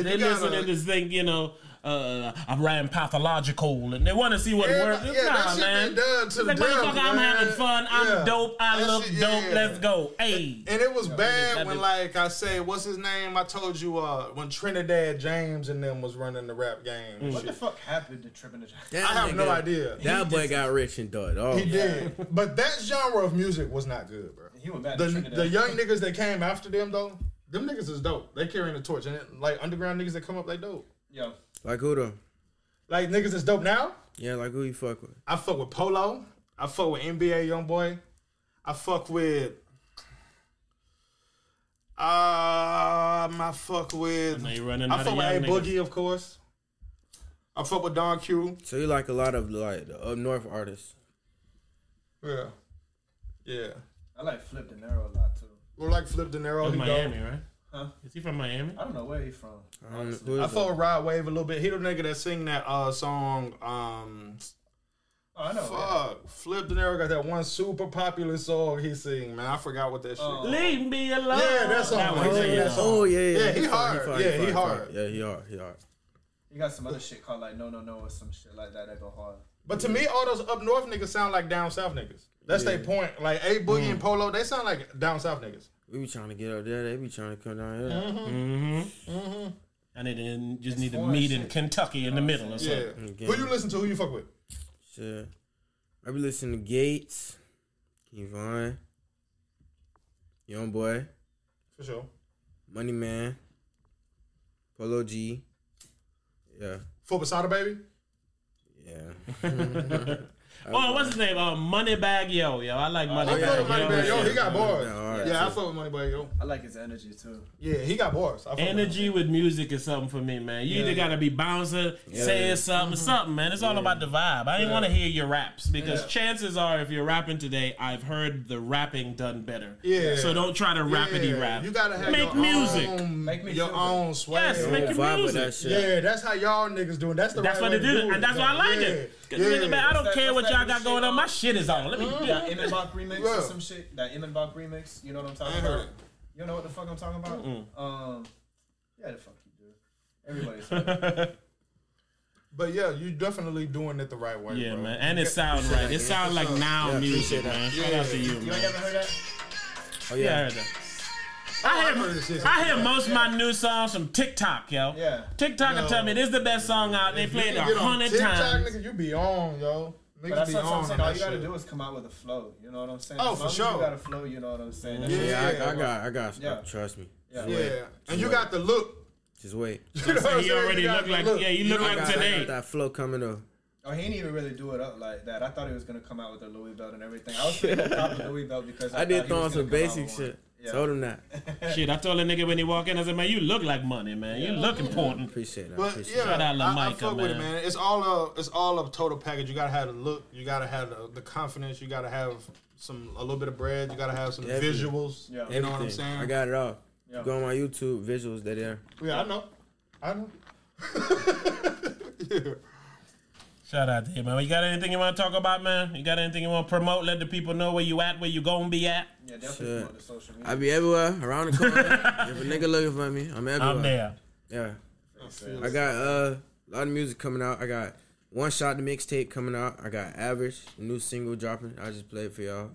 They
gotta-
listening to think, you know, uh, I'm writing pathological, and they want to see what
Yeah,
works.
yeah,
nah,
that shit
man.
been done to
like,
the
motherfucker,
devil,
I'm
man.
having fun. I'm
Yeah.
dope. I
That
look
shit,
dope.
yeah.
Let's go. Hey.
And it was bad
that
when,
been-
like I say, what's his name? I told you, uh, when Trinidad James and them was running the rap game. and
What the fuck happened to Trinidad? the Giant?
That
I have no
nigga-
idea.
That boy got rich and died. Oh,
He did, but that genre of music was not good, bro.
He went back
The
to Trinidad.
the young niggas that came after them though, them niggas is dope. They carrying the torch, and it, like underground niggas that come up, they dope.
Yo,
Like who though?
Like niggas that's dope now.
Yeah, like who you fuck with?
I fuck with Polo. I fuck with NBA Young Boy. I fuck with. Um, I fuck with.
know you running
I
out
fuck
of
with A
young niggas.
Boogie, of course. I fuck with Don Q.
So you like a lot of like the up north artists.
Yeah, yeah.
I like Flipp Dinero a lot too.
We're like Flipp Dinero.
From
He
Miami,
dope.
right?
Huh?
Is he from Miami?
I don't know where he's from.
I don't
honestly.
I
is
fuck
that?
with Rod Wave a little bit. He the nigga that sing that uh song. Um,
Oh, I know.
fuck. Flipp Dinero got that one super popular song he sing. Man, I forgot what that shit.
Oh.
Leave me alone.
Yeah, that's
That
all.
one,
He
yeah.
that song.
Oh yeah, yeah.
Yeah, he
fine,
hard.
fine,
Yeah,
fine,
he hard.
Yeah, he hard. He hard.
You got some other shit called like No No No or some shit like that that go hard.
But to me, all those up north niggas sound like down south niggas. That's their point. Like A Boogie
Mm.
and Polo, they sound like down south niggas.
We be trying to get up there. They be trying to come down here.
Mm-hmm. And it didn't just need to
foreign
meet in. Kentucky in the middle or
Yeah.
something.
Again.
Who you listen to? Who you fuck with?
Shit. I be listening to Gates, Kevon, Young Boy,
For sure.
Money Man, Polo G. Yeah,
Full Basada, baby.
yeah.
Oh, what's his name? Uh, Moneybagg Yo, yo. I like
I
Moneybag
fuck with Moneybagg Yo. He got bars.
Yeah, all right.
Yeah, I fuck with Moneybagg Yo.
I like his energy too.
Yeah, he got bars. I fuck with.
Energy with music is something for me, man. You either gotta be bouncing, saying something, something, man. It's all about the vibe. I ain't want to hear your raps because
Yeah.
chances are, if you're rapping today, I've heard the rapping done better.
Yeah.
So don't try to rapidy
Yeah,
rap.
You gotta have
Make
your
music.
Own,
Make me
your own swag.
Yes, make your
vibe that
music.
shit.
Yeah, that's how y'all niggas doing. That's the
That's
right
what
way
they
to
do,
it,
and that's
though.
why I like it. Cause
Yeah.
nigga, man, I don't
that-
care what y'all got going
shit,
on. My shit is on. Let me do
That
it.
Immenbach remix
Yeah.
or some shit. That Immenbach remix. You know what I'm
I
talking about?
it.
You know what the fuck I'm talking about? Um, yeah, the fuck you do. Everybody's. heard.
But yeah, you're definitely doing it the right way.
Yeah,
bro.
man, and it sounds right. It sounds like now
Yeah,
music,
appreciate that.
man. Shout out to you,
you ain't
man.
never heard that?
Oh
Yeah, I heard that.
I
I
heard
hear. I hear most of my new songs from TikTok, yo.
Yeah.
TikTok will
Yo.
tell me this is the best song out. They
If
played it a
on
hundred
TikTok,
times.
Nigga, you be on, yo.
But that's what. I'm saying. All you gotta
shit.
do is come out with a flow. You know what I'm saying?
Oh,
As
for
long as
sure.
You got a flow. You know what I'm saying? That
Yeah.
shit-
Yeah, I, I got, I got.
Yeah.
Trust me.
Yeah.
Yeah, and you got the look.
Just wait.
You know what I'm
He already
You got
look like- yeah, he look
You know
I
like
got,
I'm
I
today.
got that flow coming up.
Oh, he didn't even really do it up like that. I thought he was gonna come out with a Louis belt and everything. I was thinking top the Louis belt because I,
I did
thought
throw on some
gonna come
basic shit.
Yeah.
Told him that.
Shit, I told a nigga when he walked in, I said, man, you look like money, man. You look important.
Appreciate that.
But
appreciate
yeah,
Shout out La
I, I
Micah,
fuck with it,
man.
man. It's all a it's all a total package. You gotta have the look. You gotta have the, the confidence. You gotta have some a little bit of bread. You gotta have some
Definitely.
visuals.
Yeah.
You know what I'm saying?
I got it all.
Yeah.
Go on my YouTube visuals. They're there.
yeah, I know. I know. yeah.
Shout out to him, man. You got anything you want to talk about, man? You got anything you want to promote? Let the people know where you at, where you gonna be at.
Yeah, definitely
Shit.
promote the social media.
I be everywhere around the corner. if a nigga looking for me, I'm everywhere.
I'm there.
Yeah. I got uh, a lot of music coming out. I got one shot the mixtape coming out. I got average new single dropping. I just played it for y'all.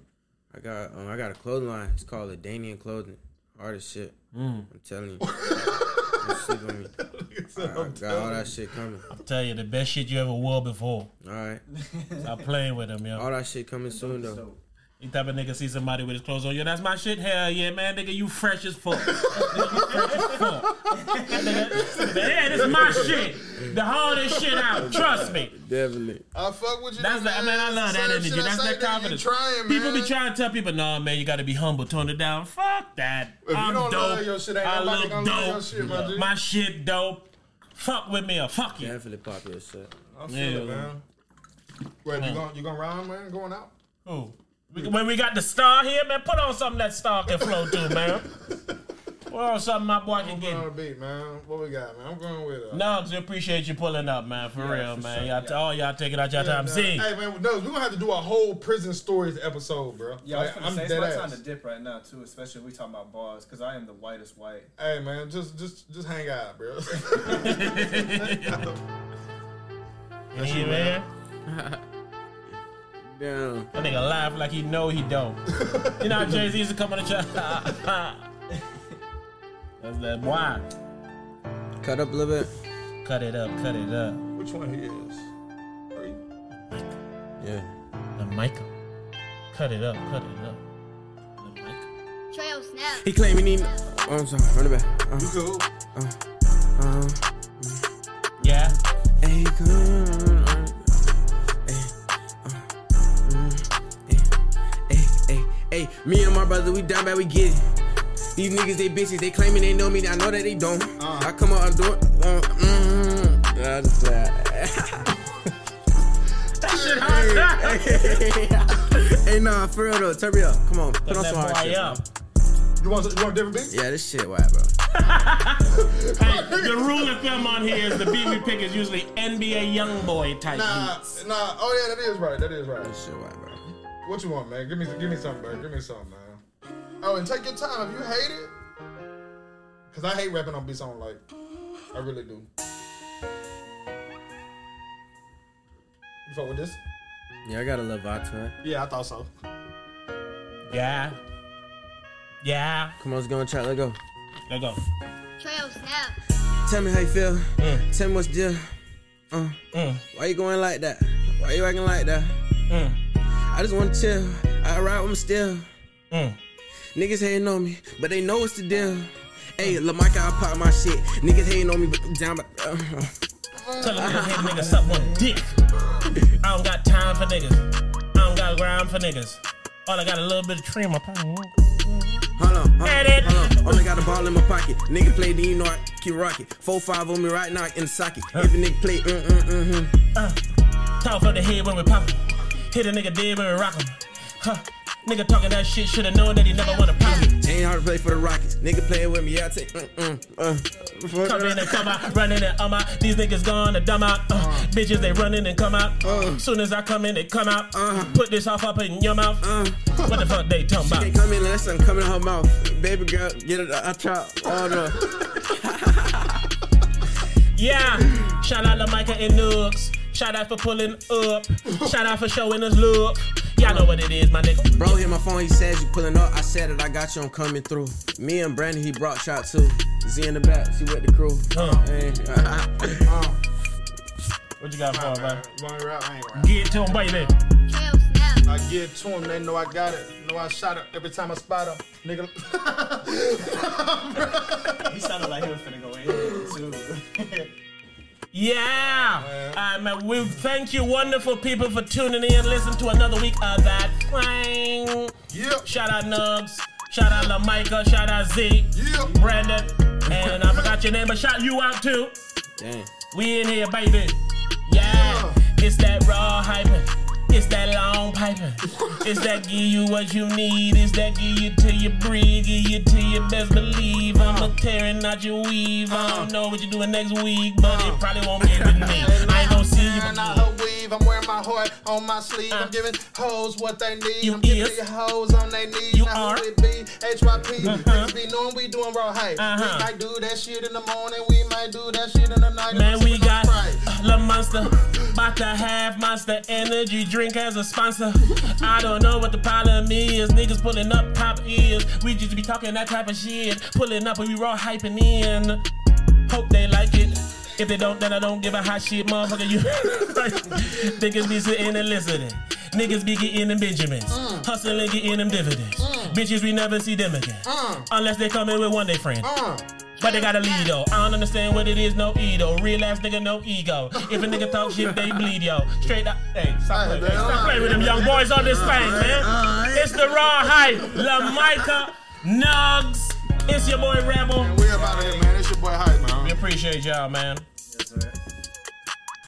I got um, I got a clothing line. It's called the Danian Clothing. Hard as shit. I'm telling you. Don't sleep. I, I got all that shit coming.
I'll tell you, the best shit you ever wore before.
All right.
Stop playing with him, yo.
All that shit coming soon though.
So,
You type of nigga see somebody with his clothes on, yo, that's my shit. Hell yeah, man, nigga, you fresh as fuck. Nigga, you fresh as fuck. Nigga, yeah, this is my shit. The hardest shit out. Trust me.
Definitely.
I fuck with you.
That's the, I mean, I love that energy. That's that confidence.
Trying,
People be trying to tell people, nah, man, you got to be humble, tone it down. Fuck that.
If
I'm
don't
dope.
love your shit, ain't
I look
gonna love your
dope.
shit, my G.
My shit dope. Fuck with me or fuck you.
Definitely popular shit.
I feel
Yeah.
it, man. Wait, you gonna you gonna rhyme, man? Going out?
Who? We- When we got the star here, man, put on something that star can flow to, man. Put on something my boy can get.
going on the beat, man. What we got, man? I'm going with uh,
Nugs, we appreciate you pulling up, man. For real,
for
man.
sure,
Y'all,
yeah.
all y'all taking out your
Yeah,
time.
nah.
See,
Hey man, no, we're gonna have to do a whole prison stories episode, bro.
yeah, I was
I'm
say it's
dead
my
ass.
time to dip right now too, especially if we talking about bars, because I am the whitest white.
Hey man, just just just hang out, bro.
yeah, man.
Damn.
That nigga laugh like he know he don't. you know how Jay Z used to come on the chat. That's that boy.
Cut up a little bit.
Cut it up, cut it up.
Which one he is? Three.
Yeah.
The Michael. Cut it up, cut it up. The Michael.
Trail snap.
He claiming he. Oh, I'm sorry. Run it back. Uh,
You cool?
uh,
Yeah.
hey, come on. uh, Hey, uh, mm, hey, hey, hey, hey. Me and my brother, we down bad, we get it. These niggas, they bitches, they claiming they know me. I know that they don't. I come out and do it. Uh, mm, I just
That shit hard.
hey, nah, for real though. Turn me up. Come on. Put
Put
on some hard shit.
up.
You want you want a different beat?
Yeah, this shit whack, bro.
Hey, the rule of thumb on here is the beat we pick is usually NBA young boy type
Nah,
beats.
nah. Oh yeah, that is right. That is right.
This shit whack, bro.
What you want, man? Give me give me something, man. Give me something, man. Oh, and take your time if you hate it. Cause I hate rapping on beats I don't like. I really do. You fuck with this?
Yeah, I got a little vibe to it.
Yeah, I thought so.
Yeah. Yeah.
Come on, let's go and chat. Let go.
Let's go.
Trail snap.
Tell me how you feel.
Mm.
Tell me what's the deal. Uh,
Mm.
why you going like that? Why you acting like that?
Mm.
I just wanna chill. I ride with my still.
Mm.
Niggas hating on me, but they know what's the deal. Hey, Lil I pop my shit. Niggas hating on me, but down. But, uh,
Tell a nigga, hey, nigga, suck one dick. I don't got time for niggas. I don't got grind for niggas. All I got a little bit of trim in my pocket.
hold on, hold on, hold on. Only got a ball in my pocket. Nigga play, then you know I keep rocking. Four five on me right now in the socket. If a nigga play, mm mm mm mm.
Uh, talk from the head when we pop 'em. Hit a nigga dead when we rock 'em. Huh. Nigga talking that shit, should've known that he never wanna pop it.
Ain't hard to play for the Rockets. Nigga playing with me, I take mm mm. Uh,
Come in and come out, running and um out. These niggas gone to dumb out. Uh, bitches, they running and come out. Soon as I come in, they come out. Put this off up in your mouth. What the fuck they talking about?
Can't come in unless something come in her mouth. Baby girl, get it. I try. Oh no.
Yeah, shout out to Micah and Nugs. Shout out for pulling up. Shout out for showing us love. Y'all know what it is, my nigga.
Bro hit my phone, he says you pulling up. I said it, I got you, I'm coming through. Me and Brandon, he brought shot too. Z in the back, she with the crew.
Uh.
Hey,
What you got for, man?
You want me to rap? I ain't rap.
Get to him, baby.
Trail snap.
I get to them, they know I got it. Know I shot it every time I spot them. Nigga.
He sounded like he was finna go in too.
Yeah. All right, uh, man. We thank you, wonderful people, for tuning in. Listen to another week of that thing.
Yep.
Shout out Nugs. Shout out LaMica. Shout out Z.
Yep.
Brandon. And I forgot your name, but shout you out too.
Dang.
We in here, baby. Yeah. It's that raw hyping. It's that long piping. It's that give you what you need. It's that give you till you breathe. Give you till you best believe. I'm a uh. tearing out your weave. I don't uh. know what you're doing next week, but it uh. probably won't be with me. I ain't gonna see you
Wearing out her weave, I'm wearing my heart on my sleeve. I'm giving hoes what they need.
You
I'm giving
is.
hoes on their knees.
You
now
are.
who it be? HYP.
Uh-huh.
Be knowing we doing raw hype.
Uh-huh.
We might do that shit in the morning. We might do that shit in the night.
Man, we got. La Monster. About to have Monster Energy drink as a sponsor. I don't know what the problem is. Niggas pulling up top ears. We just be talking that type of shit. Pulling up and we raw hyping in. Hope they like it. If they don't, then I don't give a hot shit, motherfucker. You niggas be sitting and listening. Niggas be getting them Benjamins, mm. hustling, getting them dividends. Mm. Bitches, we never see them again, mm. unless they come in with one day friend.
Uh,
But they got a lead though. I don't understand what it is, no ego. Real ass nigga, no ego. If a nigga talk shit, they bleed, yo. Straight up. Hey, stop playing, hey, stop playing with them young boys on this thing, man. It's the raw hype. La Micah, Nugs. It's your boy Rebel.
we're about it, man. It's your boy Hype, man.
We appreciate y'all, man.
Yes, sir.